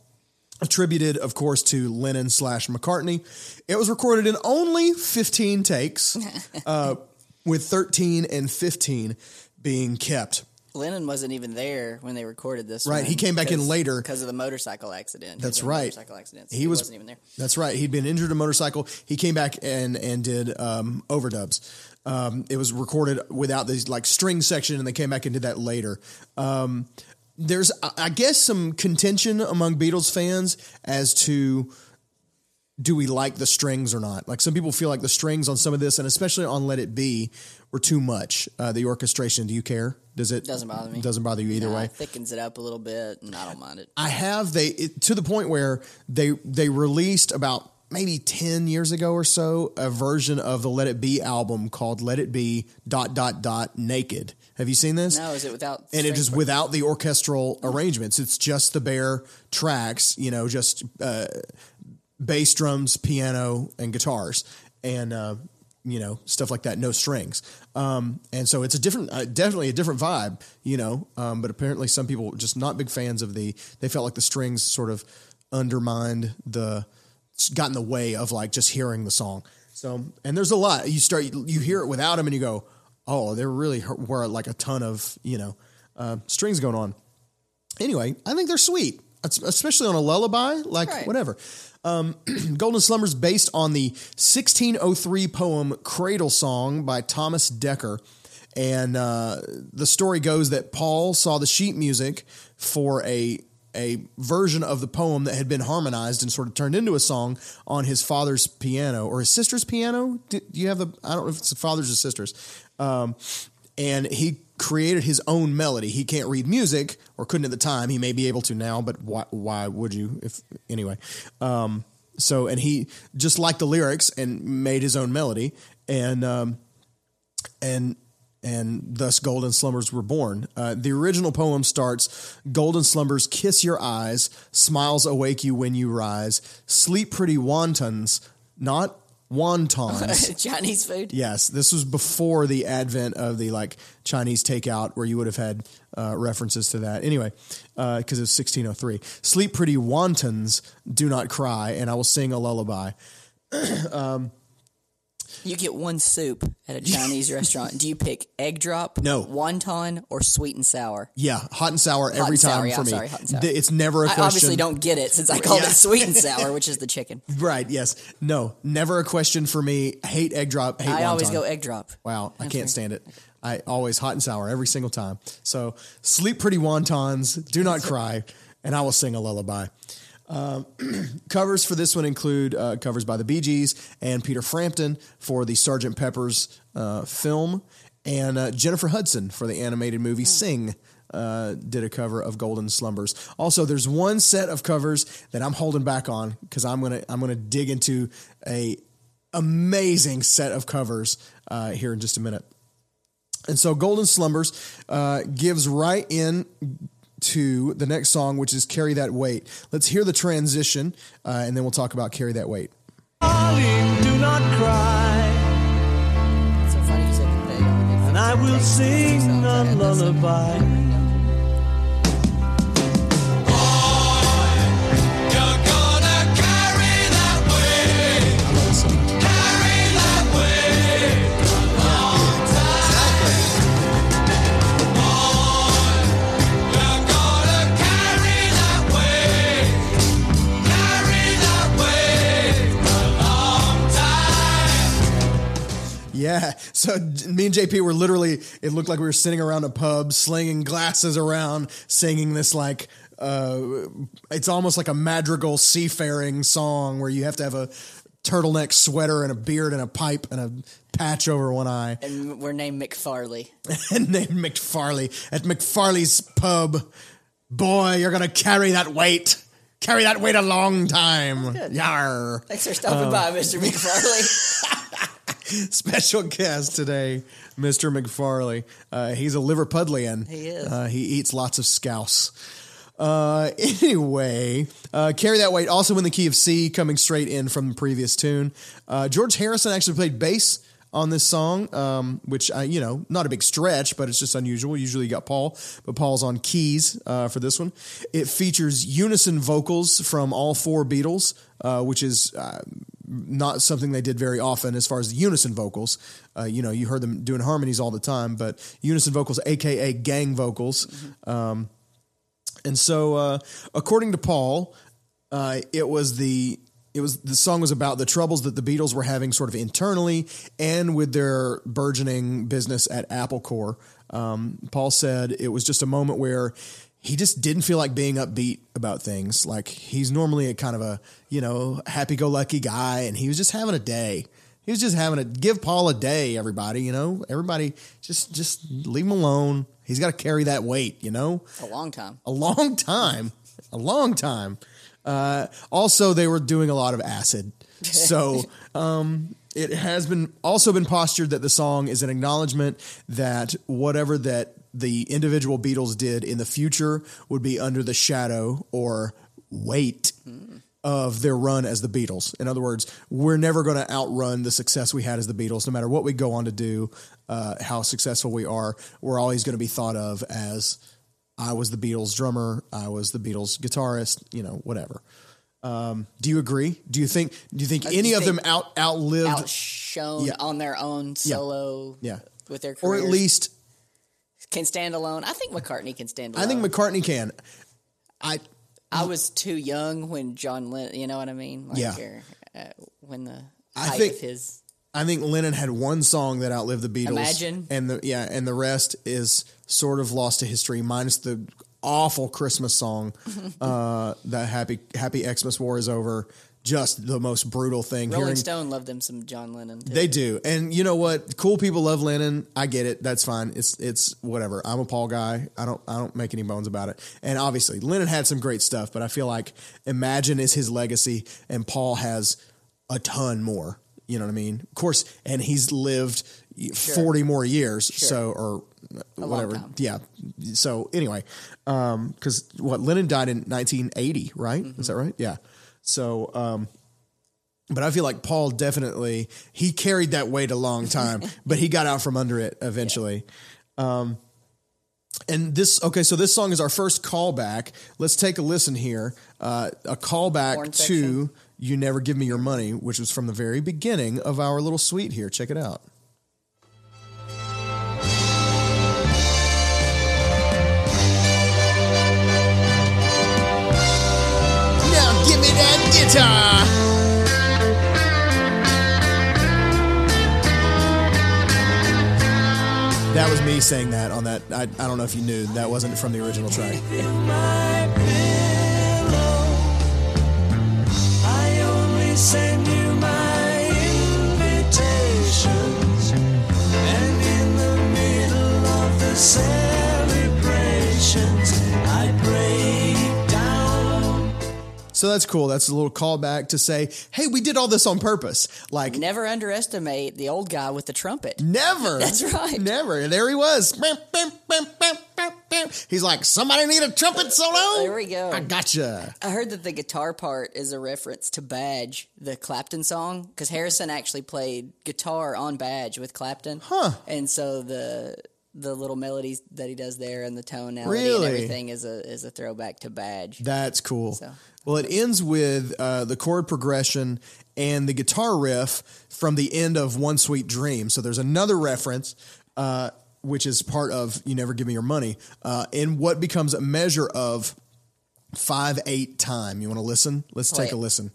attributed, of course, to Lennon slash McCartney. It was recorded in only 15 takes, uh, with 13 and 15 being kept. Lennon wasn't even there when they recorded this. Right, he came back in later. because of the motorcycle accident. That's right. Motorcycle accident. so He he, was- not even there. That's right. He'd been injured in a motorcycle. He came back and and did um, overdubs. Um, it was recorded without this like string section, and they came back and did that later. Um, there's, I guess, some contention among Beatles fans as to do we like the strings or not? Like some people feel like the strings on some of this, and especially on "Let It Be," were too much. Uh, the orchestration. Do you care? Does it? Doesn't bother me. Doesn't bother you either way. it thickens it up a little bit, and I don't mind it. I have they it, to the point where they they released about maybe 10 years ago or so a version of the Let It Be album called Let It Be dot dot dot naked. Have you seen this? No, is it without? and it is is without the orchestral arrangements. It's just the bare tracks, you know, just uh, bass, drums, piano, and guitars, and uh, you know stuff like that. No strings, um, and so it's a different, uh, definitely a different vibe, you know. Um, but apparently, some people just not big fans of the. They felt like the strings sort of undermined the, got in the way of like just hearing the song. So, and there's a lot. You start, you hear it without them, and you go, "Oh, there really were like a ton of you know uh, strings going on." Anyway, I think they're sweet, especially on a lullaby, like Right. whatever. Um, Golden Slumbers, based on the 1603 poem "Cradle Song" by Thomas Dekker. And uh, the story goes that Paul saw the sheet music for a a version of the poem that had been harmonized and sort of turned into a song on his father's piano or his sister's piano. Do, do you have the? I don't know if it's the father's or sister's. Um, and he created his own melody. He can't read music or couldn't at the time. He may be able to now, but why? Why would you? If anyway. Um, so and he just liked the lyrics and made his own melody and um, and and thus golden slumbers were born. Uh, the original poem starts: "Golden slumbers kiss your eyes, smiles awake you when you rise. Sleep, pretty wantons, not wontons." Chinese food. Yes, this was before the advent of the like Chinese takeout, where you would have had uh, references to that. Anyway, because it's 1603. Sleep, pretty wantons, do not cry, and I will sing a lullaby. You get one soup at a Chinese restaurant. Do you pick egg drop, No. wonton, or sweet and sour? Yeah, hot and sour every and sour, time yeah, for I'm me. sorry, hot and sour. Th- It's never a I question. I obviously don't get it since I called Yeah. it sweet and sour, which is the chicken. Right? Yes. No. Never a question for me. Hate egg drop. Hate I always wonton. go egg drop. Wow, I can't stand it. I always hot and sour every single time. So sleep pretty wontons, do not cry, and I will sing a lullaby. Covers for this one include uh, covers by the Bee Gees and Peter Frampton for the Sgt. Pepper's uh, film, and uh, Jennifer Hudson for the animated movie Sing. Uh, did a cover of Golden Slumbers. Also, there's one set of covers that I'm holding back on because I'm gonna I'm gonna dig into a amazing set of covers uh, here in just a minute. And so Golden Slumbers uh, gives right in to the next song, which is Carry That Weight. Let's hear the transition, uh, and then we'll talk about Carry That Weight. Darling, do not cry, so funny you said that they only did and I will sing a that's- lullaby. Yeah. So me and JP were literally, it looked like we were sitting around a pub, slinging glasses around, singing this like, uh, it's almost like a madrigal seafaring song where you have to have a turtleneck sweater and a beard and a pipe and a patch over one eye And we're named McFarley. and named McFarley at McFarley's pub. Boy, you're going to carry that weight. Carry that weight a long time. Yar. Thanks for stopping by, Mr. McFarley. special guest today, Mr. McFarley. Uh, he's a Liverpudlian. He is. Uh, he eats lots of scouse. Uh, anyway, uh, carry that weight. Also in the key of C, coming straight in from the previous tune. Uh, George Harrison actually played bass on this song, um, which I, you know, not a big stretch, but it's just unusual. Usually you got Paul, but Paul's on keys uh, for this one. It features unison vocals from all four Beatles, uh, which is uh, not something they did very often as far as the unison vocals. Uh, you know, you heard them doing harmonies all the time, but unison vocals, aka gang vocals. Um, and so, uh, according to Paul, uh, it was the it was the song was about the troubles that the Beatles were having sort of internally and with their burgeoning business at Apple Corps. Um, Paul said it was just a moment where he just didn't feel like being upbeat about things. Like he's normally a kind of a you know happy go lucky guy, and he was just having a day. He was just having a give Paul a day. Everybody, you know, everybody just just leave him alone. He's got to carry that weight, you know A long time. a long time, a long time. Uh, also, they were doing a lot of acid, so um, it has been also been postured that the song is an acknowledgement that whatever that the individual Beatles did in the future would be under the shadow or weight of their run as the Beatles. In other words, we're never going to outrun the success we had as the Beatles, no matter what we go on to do, uh, how successful we are. We're always going to be thought of as I was the Beatles drummer, I was the Beatles guitarist, you know, whatever. Um, do you agree? Do you think? Do you think any just of them out outlived, Outshone Yeah. on their own solo Yeah. with their or at least can stand alone. I think McCartney can stand I think McCartney can. I I was too young when John Lennon, you know what I mean? Like, Yeah. or, uh, when the I think- of his. I think Lennon had one song that outlived the Beatles. Imagine. and the yeah, and the rest is sort of lost to history, minus the awful Christmas song, uh, that happy Happy Xmas War is over. Just the most brutal thing. Rolling hearing Stone loved them some John Lennon. Too. They do, and you know what? Cool people love Lennon. I get it. That's fine. It's it's whatever. I'm a Paul guy. I don't I don't make any bones about it. And obviously, Lennon had some great stuff, but I feel like Imagine is his legacy, and Paul has a ton more. You know what I mean? Of course, and he's lived forty more years. So or whatever. Yeah. So anyway, because what Lennon died in 1980, right? Is that right? Yeah. So. um but I feel like Paul definitely he carried that weight a long time, but he got out from under it eventually. Um, and this okay, so this song is our first callback. Let's take a listen here. Uh, a callback to. "You Never Give Me Your Money," which was from the very beginning of our little suite here. Check it out. me that guitar. That was me saying that on that. I, I don't know if you knew that wasn't from the original track. So that's cool. That's a little callback to say, hey, we did all this on purpose. Like Never underestimate the old guy with the trumpet. never. That's right. Never. And there he was. He's like, somebody need a trumpet solo. There we go. I gotcha. I heard that the guitar part is a reference to Badge, the Clapton song, because Harrison actually played guitar on Badge with Clapton. Huh. And so the the little melodies that he does there and the tonality Really? and everything is a is a throwback to Badge. That's cool. So- Well, it ends with uh, the chord progression and the guitar riff from the end of One Sweet Dream. So there's another reference, uh, which is part of You Never Give Me Your Money, uh, in what becomes a measure of five eight time. You want to listen? Let's Play take a listen.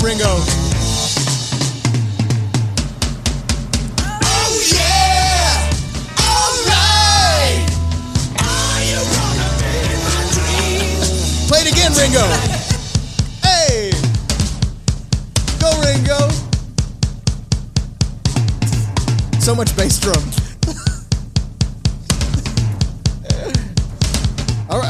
It, Ringo. Oh yeah! All right! Play it again, Ringo. hey! Go, Ringo. So much bass drum.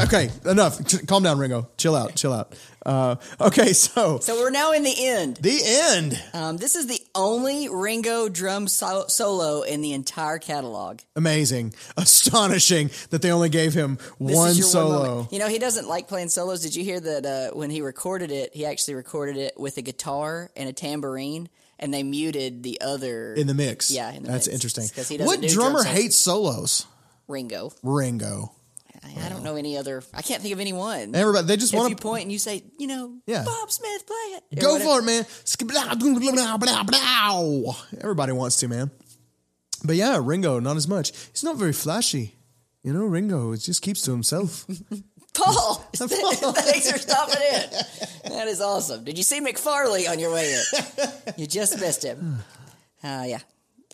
Right, okay, enough. Ch- calm down, Ringo. Chill out, chill out. Uh, okay, so So we're now in the end. the end. Um, this is the only Ringo drum so- solo in the entire catalog. Amazing, astonishing that they only gave him This one your solo. moment. You know, he doesn't like playing solos. Did you hear that uh, when he recorded it, he actually recorded it with a guitar and a tambourine, and they muted the other in the mix. Yeah, in the that's mix. interesting. 'Cause he doesn't What do drummer drum hates solos? Ringo. Ringo. I, I don't know any other. I can't think of anyone. Everybody, they just if want you to point and you say, you know, Yeah. Bob Smith, play it. Or go whatever. for it, man. Skibla- blah, blah, blah, blah. Everybody wants to, man. But yeah, Ringo, not as much. He's not very flashy. You know, Ringo it just keeps to himself. Paul, thanks for stopping in. That is awesome. Did you see McFarley on your way in? You just missed him. Uh, yeah.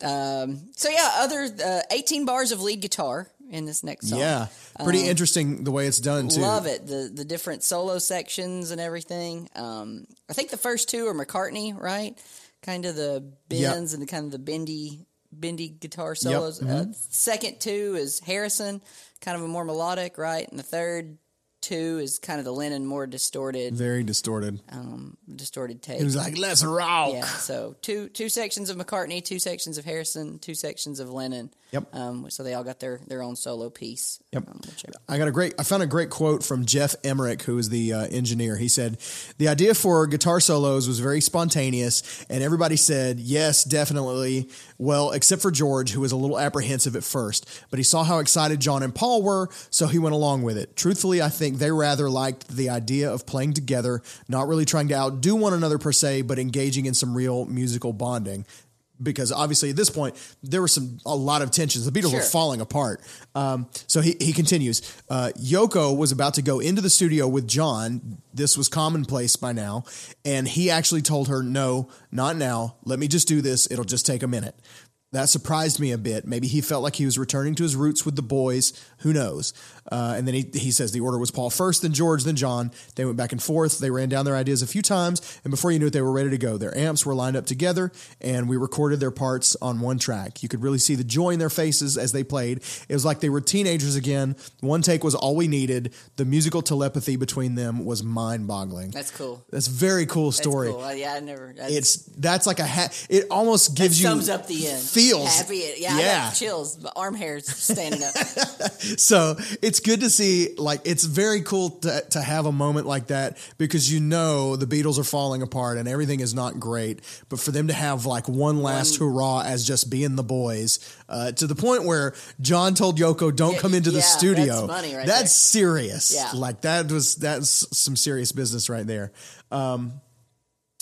Um, so yeah, other uh, 18 bars of lead guitar in this next song. yeah, pretty interesting the way it's done too. Um, Love it. The the different solo sections and everything. Um, I think the first two are McCartney, right? Kind of the Yep. bends and the kind of the bendy bendy guitar solos. Mm-hmm. Uh, second two is Harrison, kind of a more melodic, right? And the third two is kind of the Lennon more distorted, Very distorted. um, distorted take. It was like let's rock. yeah. So two two sections of McCartney, two sections of Harrison, two sections of Lennon. Yep. Um, so they all got their their own solo piece. Yep. Um, I- I got a great. I found a great quote from Geoff Emerick, who is the uh, engineer. He said, "The idea for guitar solos was very spontaneous, and everybody said yes, definitely. Well, except for George, who was a little apprehensive at first, but he saw how excited John and Paul were, so he went along with it. Truthfully, I think they rather liked the idea of playing together, not really trying to outdo one another per se, but engaging in some real musical bonding." Because obviously at this point there were some a lot of tensions. The Beatles were falling apart. Um, so he, he continues. Uh, Yoko was about to go into the studio with John. This was commonplace by now. And he actually told her, no, not now. Let me just do this. It'll just take a minute. That surprised me a bit. Maybe he felt like he was returning to his roots with the boys. Who knows? Uh, and then he, he says the order was Paul first, then George, then John. They went back and forth. They ran down their ideas a few times. And before you knew it, they were ready to go. Their amps were lined up together, and we recorded their parts on one track. You could really see the joy in their faces as they played. It was like they were teenagers again. One take was all we needed. The musical telepathy between them was mind boggling. That's cool. That's a very cool That's story. cool. Uh, yeah, I never. That's, It's that's like a ha- it almost gives you sums up the end. Feels happy. Yeah, I yeah. chills. My arm hairs standing up. so it's good to see like it's very cool to, to have a moment like that because you know the beatles are falling apart and everything is not great but for them to have like one last hurrah as just being the boys uh, to the point where john told yoko don't Yeah, come into the yeah, studio that's right that's serious Yeah. like that was that's some serious business right there um,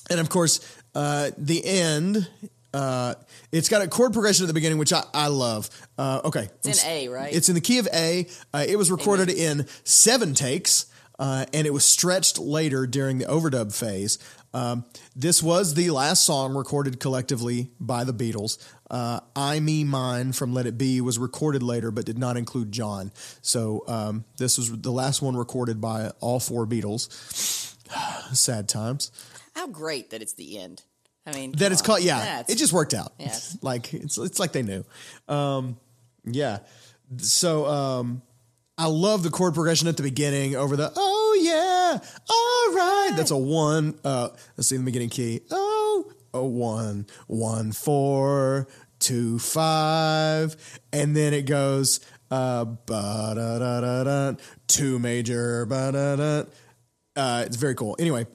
and of course, uh, the end. Uh, it's got a chord progression at the beginning, which I, I love. Uh, okay, It's in A, right? It's in the key of A. Uh, it was recorded in seven takes, uh, and it was stretched later during the overdub phase. Um, this was the last song recorded collectively by the Beatles. Uh, I Me Mine from Let It Be was recorded later, but did not include John. So um, this was the last one recorded by all four Beatles. Sad times. How great that it's the end. I mean, That it's on. called, yeah, That's- it just worked out. Yes. like it's it's like they knew. Um, yeah. So um, I love the chord progression at the beginning over the oh yeah, all right. That's a one. Uh, let's see the beginning key. Oh, a one, one four, two five, and then it goes uh, two major ba da da. Uh, it's very cool. Anyway,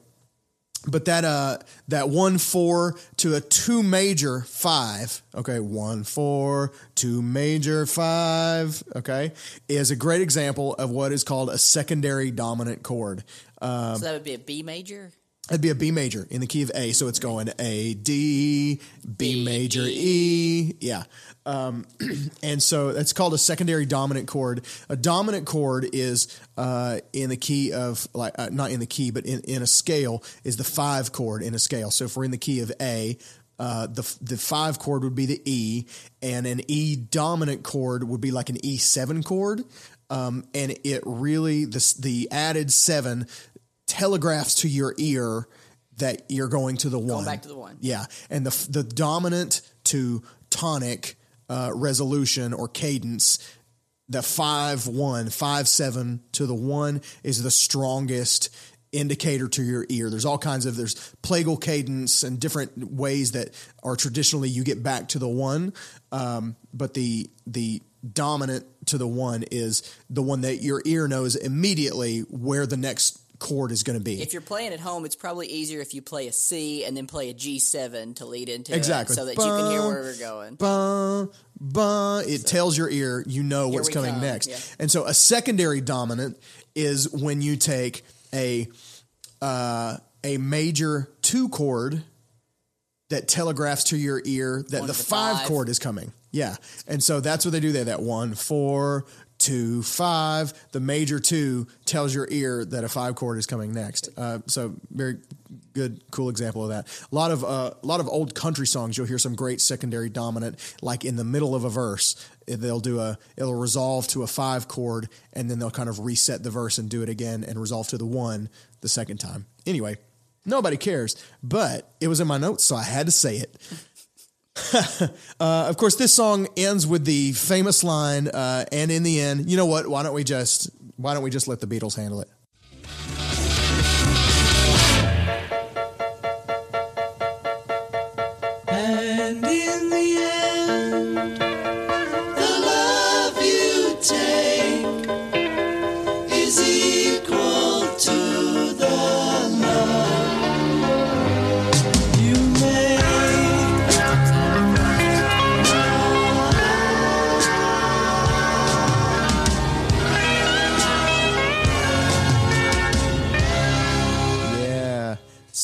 but that uh that one four to a two major five okay one four two major five okay is a great example of what is called a secondary dominant chord so that would be a B major. That'd be a B major in the key of A, so it's going A D B major E. E, yeah. Um, and so that's called a secondary dominant chord. A dominant chord is uh, in the key of like uh, not in the key, but in, in a scale is the five chord in a scale. So if we're in the key of A, uh, the the five chord would be the E, and an E dominant chord would be like an E seven chord. Um, and it really the the added seven telegraphs to your ear that you're going to the one. back to the one. Yeah, and the the dominant to tonic uh, resolution or cadence, the five one five seven to the one is the strongest indicator to your ear. There's all kinds of there's plagal cadence and different ways that are traditionally you get back to the one, um, but the the dominant to the one is the one that your ear knows immediately where the next chord is going to be. If you're playing at home, it's probably easier if you play a C and then play a G7 to lead into Exactly. it so that you can hear where we're going. ba, ba, it tells your ear you know what's coming come, next. yeah. And so a secondary dominant is when you take a uh, a major two chord that telegraphs to your ear that the five, five. chord is coming. Yeah. And so that's what they do there. That one, four, two, five. The major two tells your ear that a five chord is coming next. Uh, so very good, cool example of that. A lot of uh, a lot of old country songs, you'll hear some great secondary dominant, like in the middle of a verse. They'll do a it'll resolve to a five chord, and then they'll kind of reset the verse and do it again and resolve to the one the second time. Anyway, nobody cares, but it was in my notes, so I had to say it. Uh, of course, this song ends with the famous line, uh, and in the end, you know what? Why don't we just why don't we just let the Beatles handle it?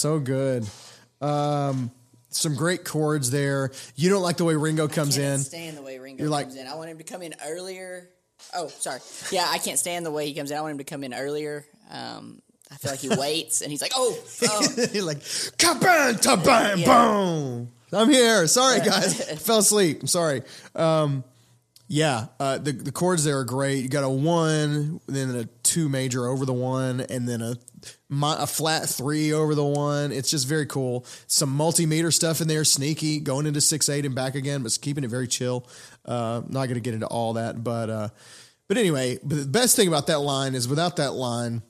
So good. Um, some great chords there. You don't like the way Ringo comes can't in. stand the way Ringo You're like- in. I want him to come in earlier. Oh, sorry. Yeah, I can't stand the way he comes in. I want him to come in earlier. Um, I feel like he waits and he's like, oh, oh. You're like, kabam, tabam, boom. I'm here. Sorry, guys. Fell asleep. I'm sorry. Um, yeah, uh, the the chords there are great. You got a one, then a two major over the one, and then a a flat three over the one. It's just very cool. Some multimeter stuff in there, sneaky, going into six eight and back again, but keeping it very chill. Uh, not going to get into all that, but uh, but anyway, but the best thing about that line is without that line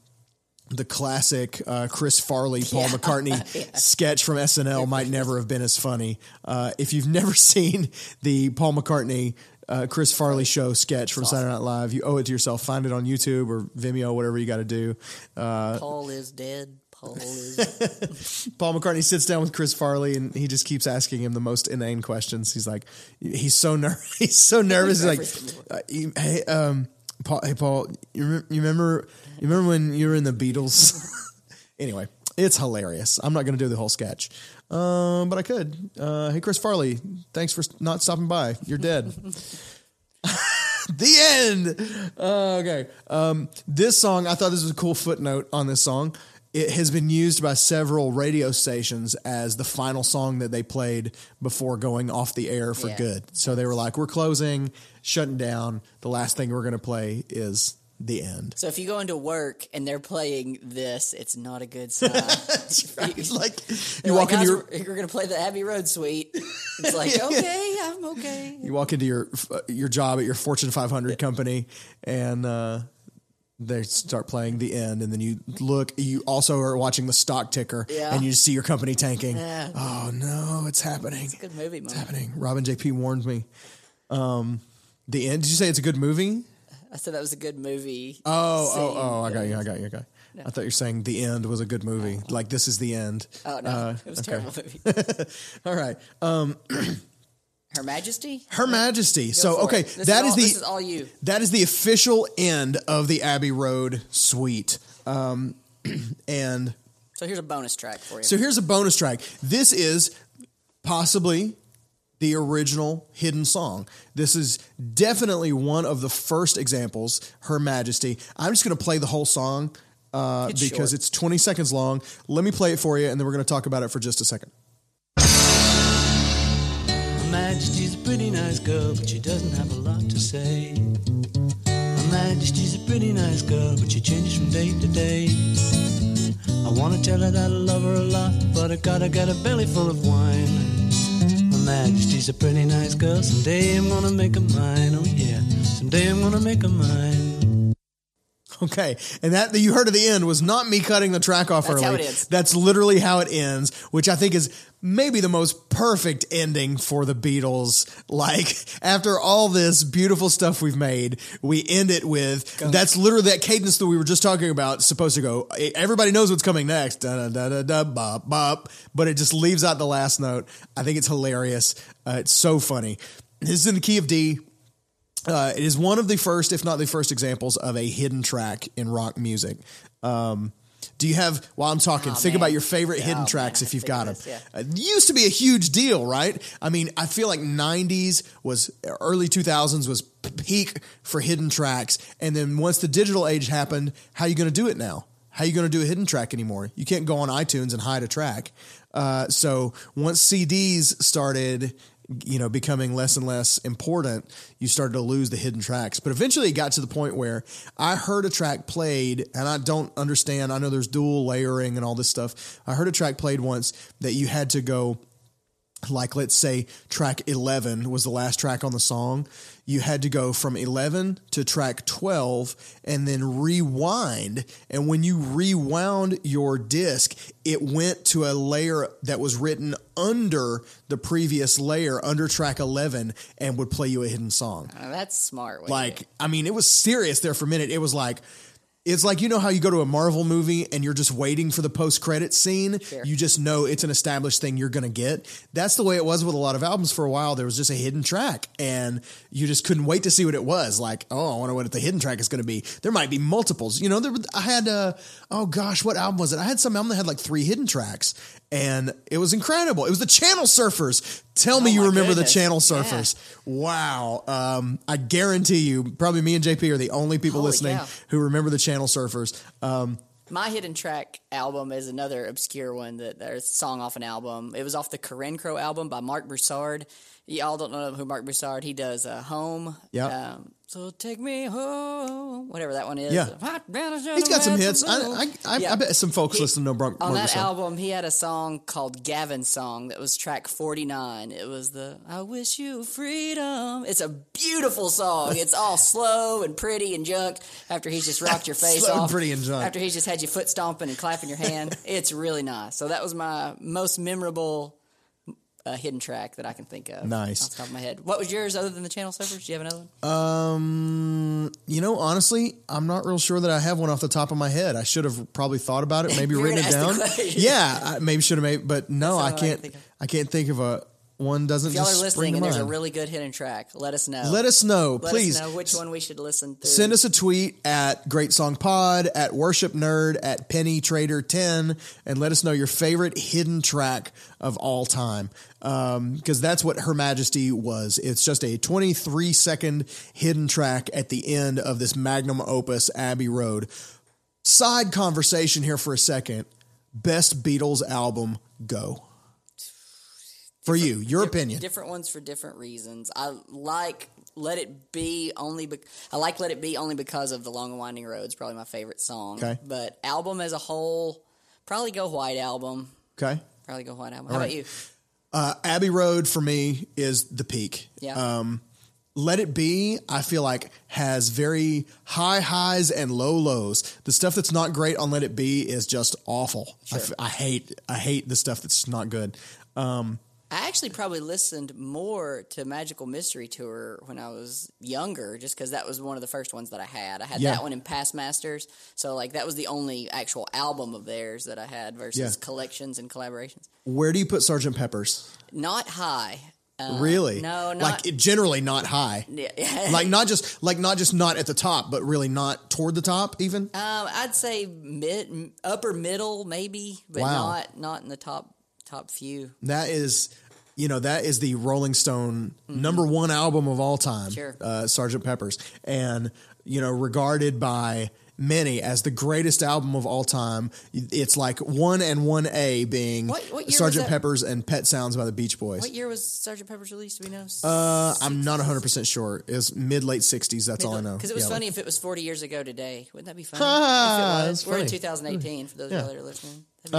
the classic uh, Chris Farley, Paul McCartney sketch from SNL might never have been as funny. Uh, if you've never seen the Paul McCartney, uh, Chris Farley show sketch from Saturday Night Live, you owe it to yourself. Find it on YouTube or Vimeo, whatever you got to do. Uh, Paul is dead. Paul is. Paul McCartney sits down with Chris Farley and he just keeps asking him the most inane questions. He's like, he's so nervous. he's so nervous. He's like, uh, hey, um, Paul, hey Paul, you, rem- you remember you remember when you were in the Beatles? anyway, it's hilarious. I'm not going to do the whole sketch, um, but I could. Uh, hey, Chris Farley, thanks for not stopping by. You're dead. the end. Uh, okay. Um, this song, I thought this was a cool footnote on this song. it has been used by several radio stations as the final song that they played before going off the air for Yeah. good. So they were like, "We're closing, shutting down. The last thing we're going to play is the end." So if you go into work and they're playing this, it's not a good sign. It's like you like, walk into "Guys, your we're going to play the Abbey Road Suite. It's like, okay, I'm okay. you walk into your your job at your Fortune 500 company and uh, they start playing the end, and then you look. You also are watching the stock ticker, Yeah. and you see your company tanking. Yeah. Oh no, it's happening! Good movie, It's happening. Robin JP warned me. Um, the end. Did you say it's a good movie? I said that was a good movie. Oh, scene. oh, oh! I got you. I got you. I got. You. I thought you were saying the end was a good movie. Like this is the end. Oh no, Uh, it was a okay. terrible movie. All right. Her Majesty. Her Majesty. Go so okay, that is is all, the this is all you. That is the official end of the Abbey Road suite. Um, and So here's a bonus track for you. so here's a bonus track. This is possibly the original hidden song. This is definitely one of the first examples, Her Majesty. I'm just going to play the whole song uh, It's because short. it's 20 seconds long. Let me play it for you, and then we're going to talk about it for just a second. Her Majesty's a pretty nice girl, but she doesn't have a lot to say. Her Majesty's a pretty nice girl, but she changes from day to day. I wanna tell her that I love her a lot, but I gotta get a belly full of wine. Majesty's a pretty nice girl, someday I'm gonna make her mine, oh yeah, someday I'm gonna make her mine. Okay, and that you heard at the end was not me cutting the track off That's early. how it ends. That's literally how it ends, which I think is maybe the most perfect ending for the Beatles. Like after all this beautiful stuff we've made, we end it with that's literally that cadence that we were just talking about. Supposed to go. Everybody knows what's coming next. Da da da da bop bop, but it just leaves out the last note. I think it's hilarious. Uh, it's so funny. This is in the key of D. Uh, it is one of the first, if not the first, examples of a hidden track in rock music. Um, do you have, while I'm talking, Oh, think man. about your favorite Yeah, hidden oh, man, tracks if you've got them. think of Uh, It used to be a huge deal, right? I mean, I feel like 90s was, early 2000s was peak for hidden tracks. And then once the digital age happened, how are you going to do it now? How are you going to do a hidden track anymore? You can't go on iTunes and hide a track. Uh, so once CDs started, you know, becoming less and less important, you started to lose the hidden tracks. But eventually it got to the point where I heard a track played, and I don't understand. I know there's dual layering and all this stuff. I heard a track played once that you had to go like let's say track 11 was the last track on the song you had to go from 11 to track 12 and then rewind. And when you rewound your disc it went to a layer that was written under the previous layer under track 11 and would play you a hidden song. Uh, that's smart. way to do like i mean it was serious there for a minute. It was like it's like you know how you go to a Marvel movie and you're just waiting for the post credit scene. Sure. You just know it's an established thing you're going to get. That's the way it was with a lot of albums for a while. There was just a hidden track and you just couldn't wait to see what it was. Like, oh, I wonder what the hidden track is going to be. There might be multiples. You know, there, I had, uh, oh gosh, what album was it? I had some album that had like three hidden tracks and it was incredible. It was the Channel Surfers. Tell me Oh you remember goodness. the Channel Yeah. Surfers. Wow. Um, I guarantee you, probably me and JP are the only people Holy listening cow. who remember the Channel Surfers. Um, My hidden track album is another obscure one that there's a song off an album. It was off the Carencro album by Marc Broussard. Y'all don't know who Marc Broussard. He does uh, Home. Yeah. Um, so take me home, whatever that one is. Yeah. he's got some hits. I, I, I, Yeah. I bet some folks He- listen to Mark. On that Russell. album, he had a song called Gavin's Song that was track 49. It was the I Wish You Freedom. It's a beautiful song. It's all slow and pretty and junk after he's just rocked your face Slow and off. pretty and junk. After he's just had you foot stomping and clapping your hand. it's really nice. So that was my most memorable uh, hidden track that I can think of. Nice. Off the top of my head. What was yours other than the Channel Surfers? Do you have another one? Um, you know, honestly, I'm not real sure that I have one off the top of my head. I should have probably thought about it, maybe written it down. Yeah, I maybe should have made, but no, I can can't. of. I can't think of a one. Doesn't if y'all just are listening and there's a really good hidden track, let us know. Let us know, Let please. us know which one we should listen to. Send us a tweet at Great Song Pod, at Worship Nerd, at Penny Trader 10, and let us know your favorite hidden track of all time. Um, because that's what Her Majesty was. It's just a 23 second hidden track at the end of this magnum opus, Abbey Road. Side conversation here for a second. Best Beatles album, go. For you, your opinion. Different ones for different reasons. I like Let It Be only. Be- I like Let It Be only because of the Long and Winding Road. It's probably my favorite song. Okay. But album as a whole, probably go White Album. Okay. Probably go White Album. How right. about you? Uh, Abbey Road for me is the peak. Yeah. Um, Let It Be, I feel like has very high highs and low lows. The stuff that's not great on Let It Be is just awful. Sure. I f- I, hate I hate the stuff that's not good. Um, I actually probably listened more to Magical Mystery Tour when I was younger, just because that was one of the first ones that I had. I had Yeah. that one in Past Masters, so like that was the only actual album of theirs that I had versus Yeah. collections and collaborations. where do you put Sergeant Pepper's? Not high. Uh, really? no, not like it, generally not high. Yeah. like not just like not just not at the top, but really not toward the top even. Um, I'd say mid, upper middle, maybe, but Wow. not not in the top top few. That is, you know, that is the Rolling Stone number one album of all time, Mm-hmm. Sure. uh, Sergeant Pepper's, and you know, regarded by many as the greatest album of all time. It's like one and one A being What- what? Pepper's and Pet Sounds by the Beach Boys. What year was Sergeant Pepper's released? Do we know? Uh, I'm not 100 percent sure. It's mid late 60s. That's all I know. Because it was Yeah. funny if it was 40 years ago today. Wouldn't that be funny? Ah, if it was. We're in 2018 for those Yeah. of you that are listening. Be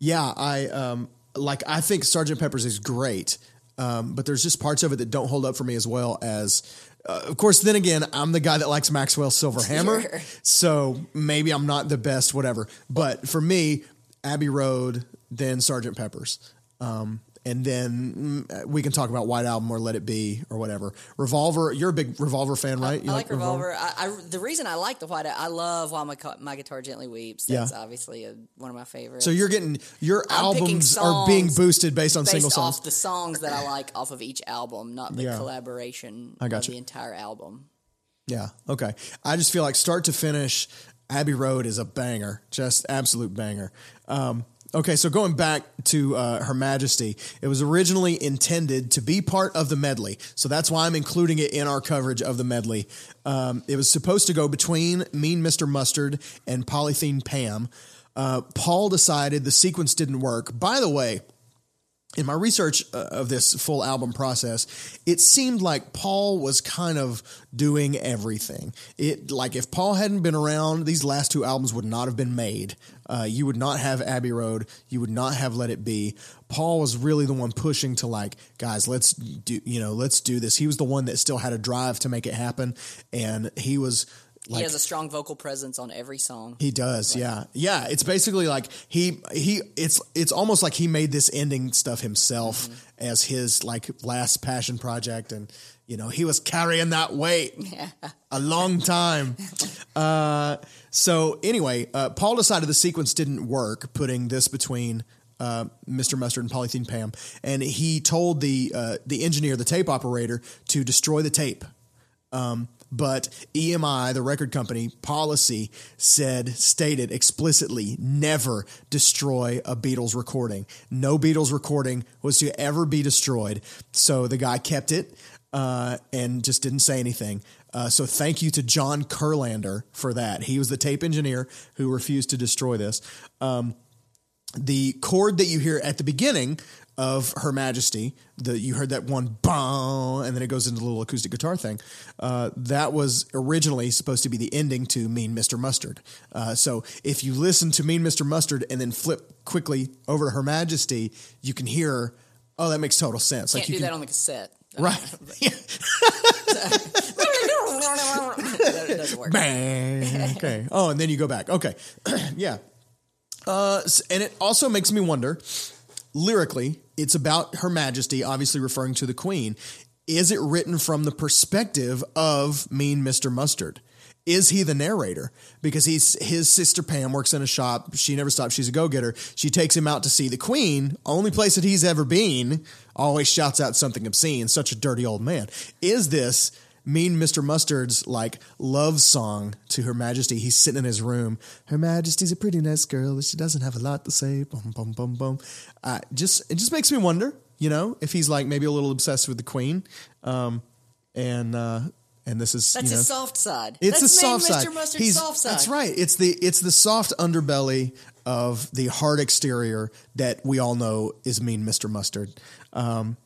Yeah, I um like I think Sergeant Pepper's is great, um, but there's just parts of it that don't hold up for me as well as. Uh, of course, then again, I'm the guy that likes Maxwell Silver Hammer, Sure. so maybe I'm not the best, whatever. But for me, Abbey Road, then Sergeant Pepper's, um, and then mm, we can talk about White Album or Let It Be or whatever. Revolver, you're a big Revolver fan, right? You I like Revolver. I, I, the reason I like the White, I love While My, My Guitar Gently Weeps. That's Yeah. obviously a, one of my favorites. So you're getting your I'm albums are being boosted based on based single off songs. the songs that I like off of each album, not the Yeah. collaboration I of gotcha. the entire album. Yeah. Okay. I just feel like start to finish, Abbey Road is a banger, just absolute banger. Um, okay, so going back to uh, Her Majesty, it was originally intended to be part of the medley, so that's why I'm including it in our coverage of the medley. Um, it was supposed to go between Mean Mr. Mustard and Polythene Pam. Uh, Paul decided the sequence didn't work. By the way, in my research uh, of this full album process, it seemed like Paul was kind of doing everything. It like if Paul hadn't been around, these last two albums would not have been made. Uh, you would not have Abbey Road. You would not have Let It Be. Paul was really the one pushing to like, guys, let's do you know, let's do this. He was the one that still had a drive to make it happen, and he was. Like, he has a strong vocal presence on every song. he does, yeah, yeah. It's basically like he he. It's it's almost like he made this ending stuff himself as his like last passion project, and you know he was carrying that weight a long time. uh, so anyway, uh, Paul decided the sequence didn't work, putting this between. Uh, Mr. Mustard and Polythene Pam, and he told the uh, the engineer, the tape operator, to destroy the tape. Um, but EMI, the record company policy, said stated explicitly never destroy a Beatles recording. No Beatles recording was to ever be destroyed. So the guy kept it uh, and just didn't say anything. Uh, so thank you to John Kurlander for that. He was the tape engineer who refused to destroy this. Um, the chord that you hear at the beginning of Her Majesty, the you heard that one bong, and then it goes into the little acoustic guitar thing. Uh, that was originally supposed to be the ending to Mean Mr. Mustard. Uh, so if you listen to Mean Mr. Mustard and then flip quickly over to Her Majesty, you can hear. Oh, that makes total sense. Can't you do can, that on the cassette. right. that doesn't work. Bang. Okay. Oh, and then you go back. Okay. yeah. Uh, and it also makes me wonder lyrically, it's about Her Majesty, obviously referring to the Queen. Is it written from the perspective of Mean Mr. Mustard? Is he the narrator? Because he's his sister Pam works in a shop. She never stops. She's a go getter. She takes him out to see the Queen, only place that he's ever been. Always shouts out something obscene. Such a dirty old man. Is this Mean Mr. Mustard's like love song to Her Majesty. He's sitting in his room. Her Majesty's a pretty nice girl, but she doesn't have a lot to say. Bum bum bum bum. Uh, just it just makes me wonder, you know, if he's like maybe a little obsessed with the Queen, um, and uh, and this is That's you know, soft side. it's the soft Mr. side. Mustard's He's soft side. that's right. It's the it's the soft underbelly of the hard exterior that we all know is mean Mr. Mustard. Um,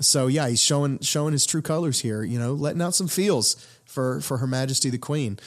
so yeah, he's showing showing his true colors here. You know, letting out some feels for for Her Majesty the Queen.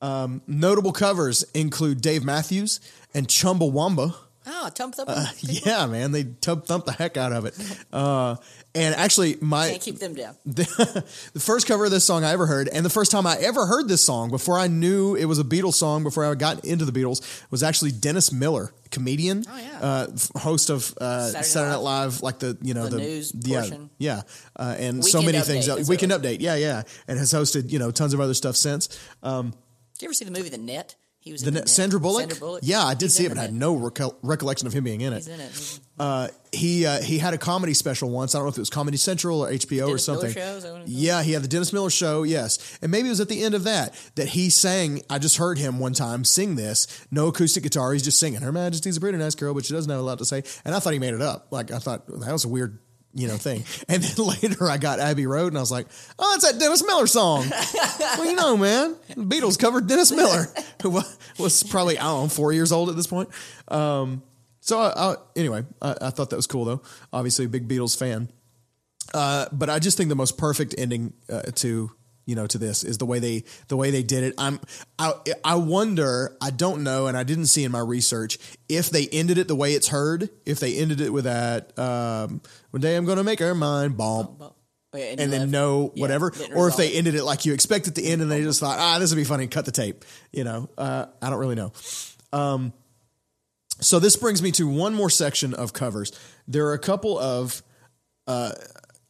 Um, notable covers include Dave Matthews and Chumbawamba. Oh, tump thump. Uh, Yeah, man, they tub thump the heck out of it. Uh, and actually, my Can't keep them down. the, the first cover of this song I ever heard, and the first time I ever heard this song before I knew it was a Beatles song, before I got into the Beatles, was actually Dennis Miller, comedian, Oh, yeah. uh, f- host of uh, Saturday Saturday, Night Live, like the you know The the, news yeah portion. yeah, uh, and so many Update things. is Weekend what Update, yeah, yeah, and has hosted you know tons of other stuff since. Um, Did you ever see the movie The Net? He was the in ne- the Sandra Bullock, Sandra Bullock. yeah, I did He's see it, but I had no reco- recollection of him being in it. He's in it. He's- Uh, he uh, he had a comedy special once. I don't know if it was Comedy Central or HBO or Dennis something. Show, is that what it's called? yeah, he had the Dennis Miller show. Yes, and maybe it was at the end of that that he sang. I just heard him one time sing this. No acoustic guitar. He's just singing. Her Majesty's a pretty nice girl, but she doesn't have a lot to say. And I thought he made it up. Like I thought that was a weird. You know, thing. And then later I got Abbey Road and I was like, oh, it's that Dennis Miller song. well, you know, man, the Beatles covered Dennis Miller, who was probably, I don't know, four years old at this point. Um, so I, I, anyway, I, I thought that was cool though. Obviously, a big Beatles fan. Uh, but I just think the most perfect ending uh, to you know to this is the way they the way they did it. I'm I I wonder I don't know and I didn't see in my research if they ended it the way it's heard. If they ended it with that um, one day I'm going to make her mine bomb. Oh, yeah, And he then no Yeah, whatever, or if they ended it like you expect it to end, and they just thought, ah, this would be funny, cut the tape. You know, uh, I don't really know. Um, so this brings me to one more section of covers. There are a couple of uh,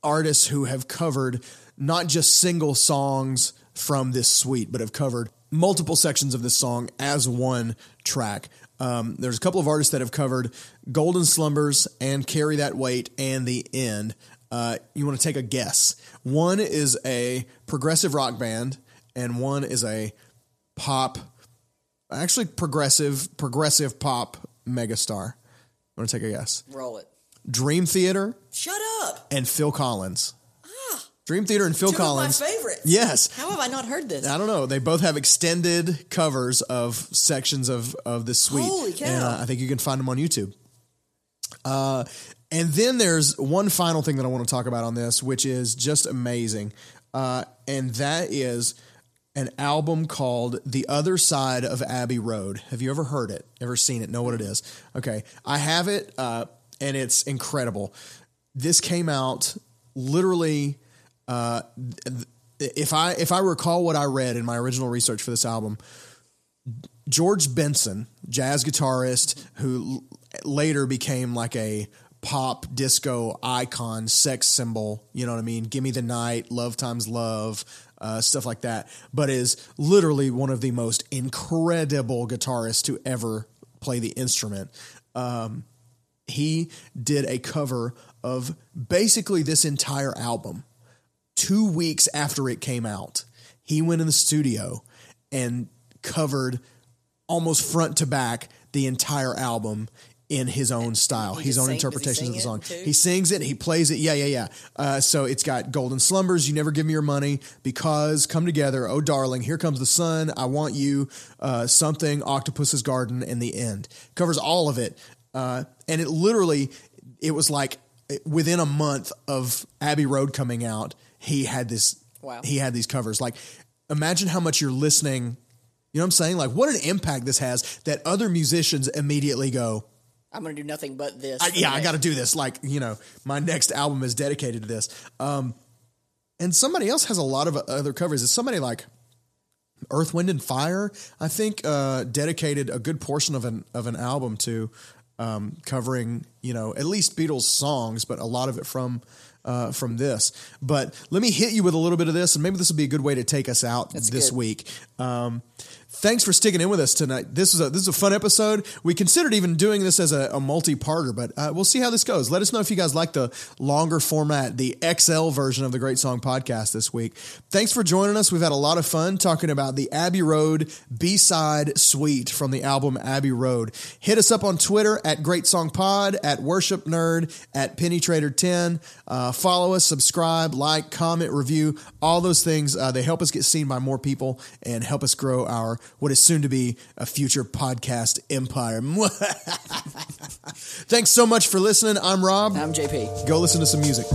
artists who have covered not just single songs from this suite, but have covered multiple sections of this song as one track. Um, there's a couple of artists that have covered Golden Slumbers and Carry That Weight and The End. Uh, you want to take a guess. One is a progressive rock band, and one is a pop, actually progressive, progressive pop megastar. Want to take a guess? Roll it. Dream Theater Shut up. and Phil Collins. Dream Theater and Phil Two Collins. of my favorites. Yes. How have I not heard this? I don't know. They both have extended covers of sections of of this suite, Holy cow. and uh, I think you can find them on YouTube. Uh, and then there's one final thing that I want to talk about on this, which is just amazing, uh, and that is an album called "The Other Side of Abbey Road." Have you ever heard it? Ever seen it? Know what it is? Okay, I have it, uh, and it's incredible. This came out literally if I if I recall what I read in my original research for this album, George Benson, jazz guitarist who l- later became like a pop disco icon, sex symbol, you know what I mean? Give me the night, love times love, uh, stuff like that, but is literally one of the most incredible guitarists to ever play the instrument. Um, he did a cover of basically this entire album two weeks after it came out, he went in the studio and covered almost front to back the entire album in his own style, his own sing- interpretations of the song. He sings it, he plays it. Yeah, yeah, yeah. Uh, so it's got Golden Slumbers, You Never Give Me Your Money, Because, Come Together, Oh Darling, Here Comes the Sun, I Want You, uh, Something, Octopus's Garden, and The End. Covers all of it. Uh, and it literally, it was like within a month of Abbey Road coming out, he had this, Wow. he had these covers. Like, imagine how much you're listening. You know what I'm saying? Like, what an impact this has that other musicians immediately go, I'm going to do nothing but this. I, yeah, I got to do this. Like, you know, my next album is dedicated to this. Um, and somebody else has a lot of other covers. It's somebody like Earth, Wind, and Fire. I think uh, dedicated a good portion of an of an album to um, covering, you know, at least Beatles songs, but a lot of it from. Uh, from this, but let me hit you with a little bit of this, and maybe this will be a good way to take us out this good. week. Um, thanks for sticking in with us tonight. This is a this is a fun episode. We considered even doing this as a, a multi-parter, but uh, we'll see how this goes. Let us know if you guys like the longer format, the XL version of the Great Song Podcast this week. Thanks for joining us. We've had a lot of fun talking about the Abbey Road B-side suite from the album Abbey Road. Hit us up on Twitter at Great Song Pod, at Worship Nerd, at Penny Trader 10. Uh, follow us, subscribe, like, comment, review, all those things. Uh, they help us get seen by more people and help us grow our what is soon to be a future podcast empire. Thanks so much for listening. I'm Rob. I'm JP. Go listen to some music.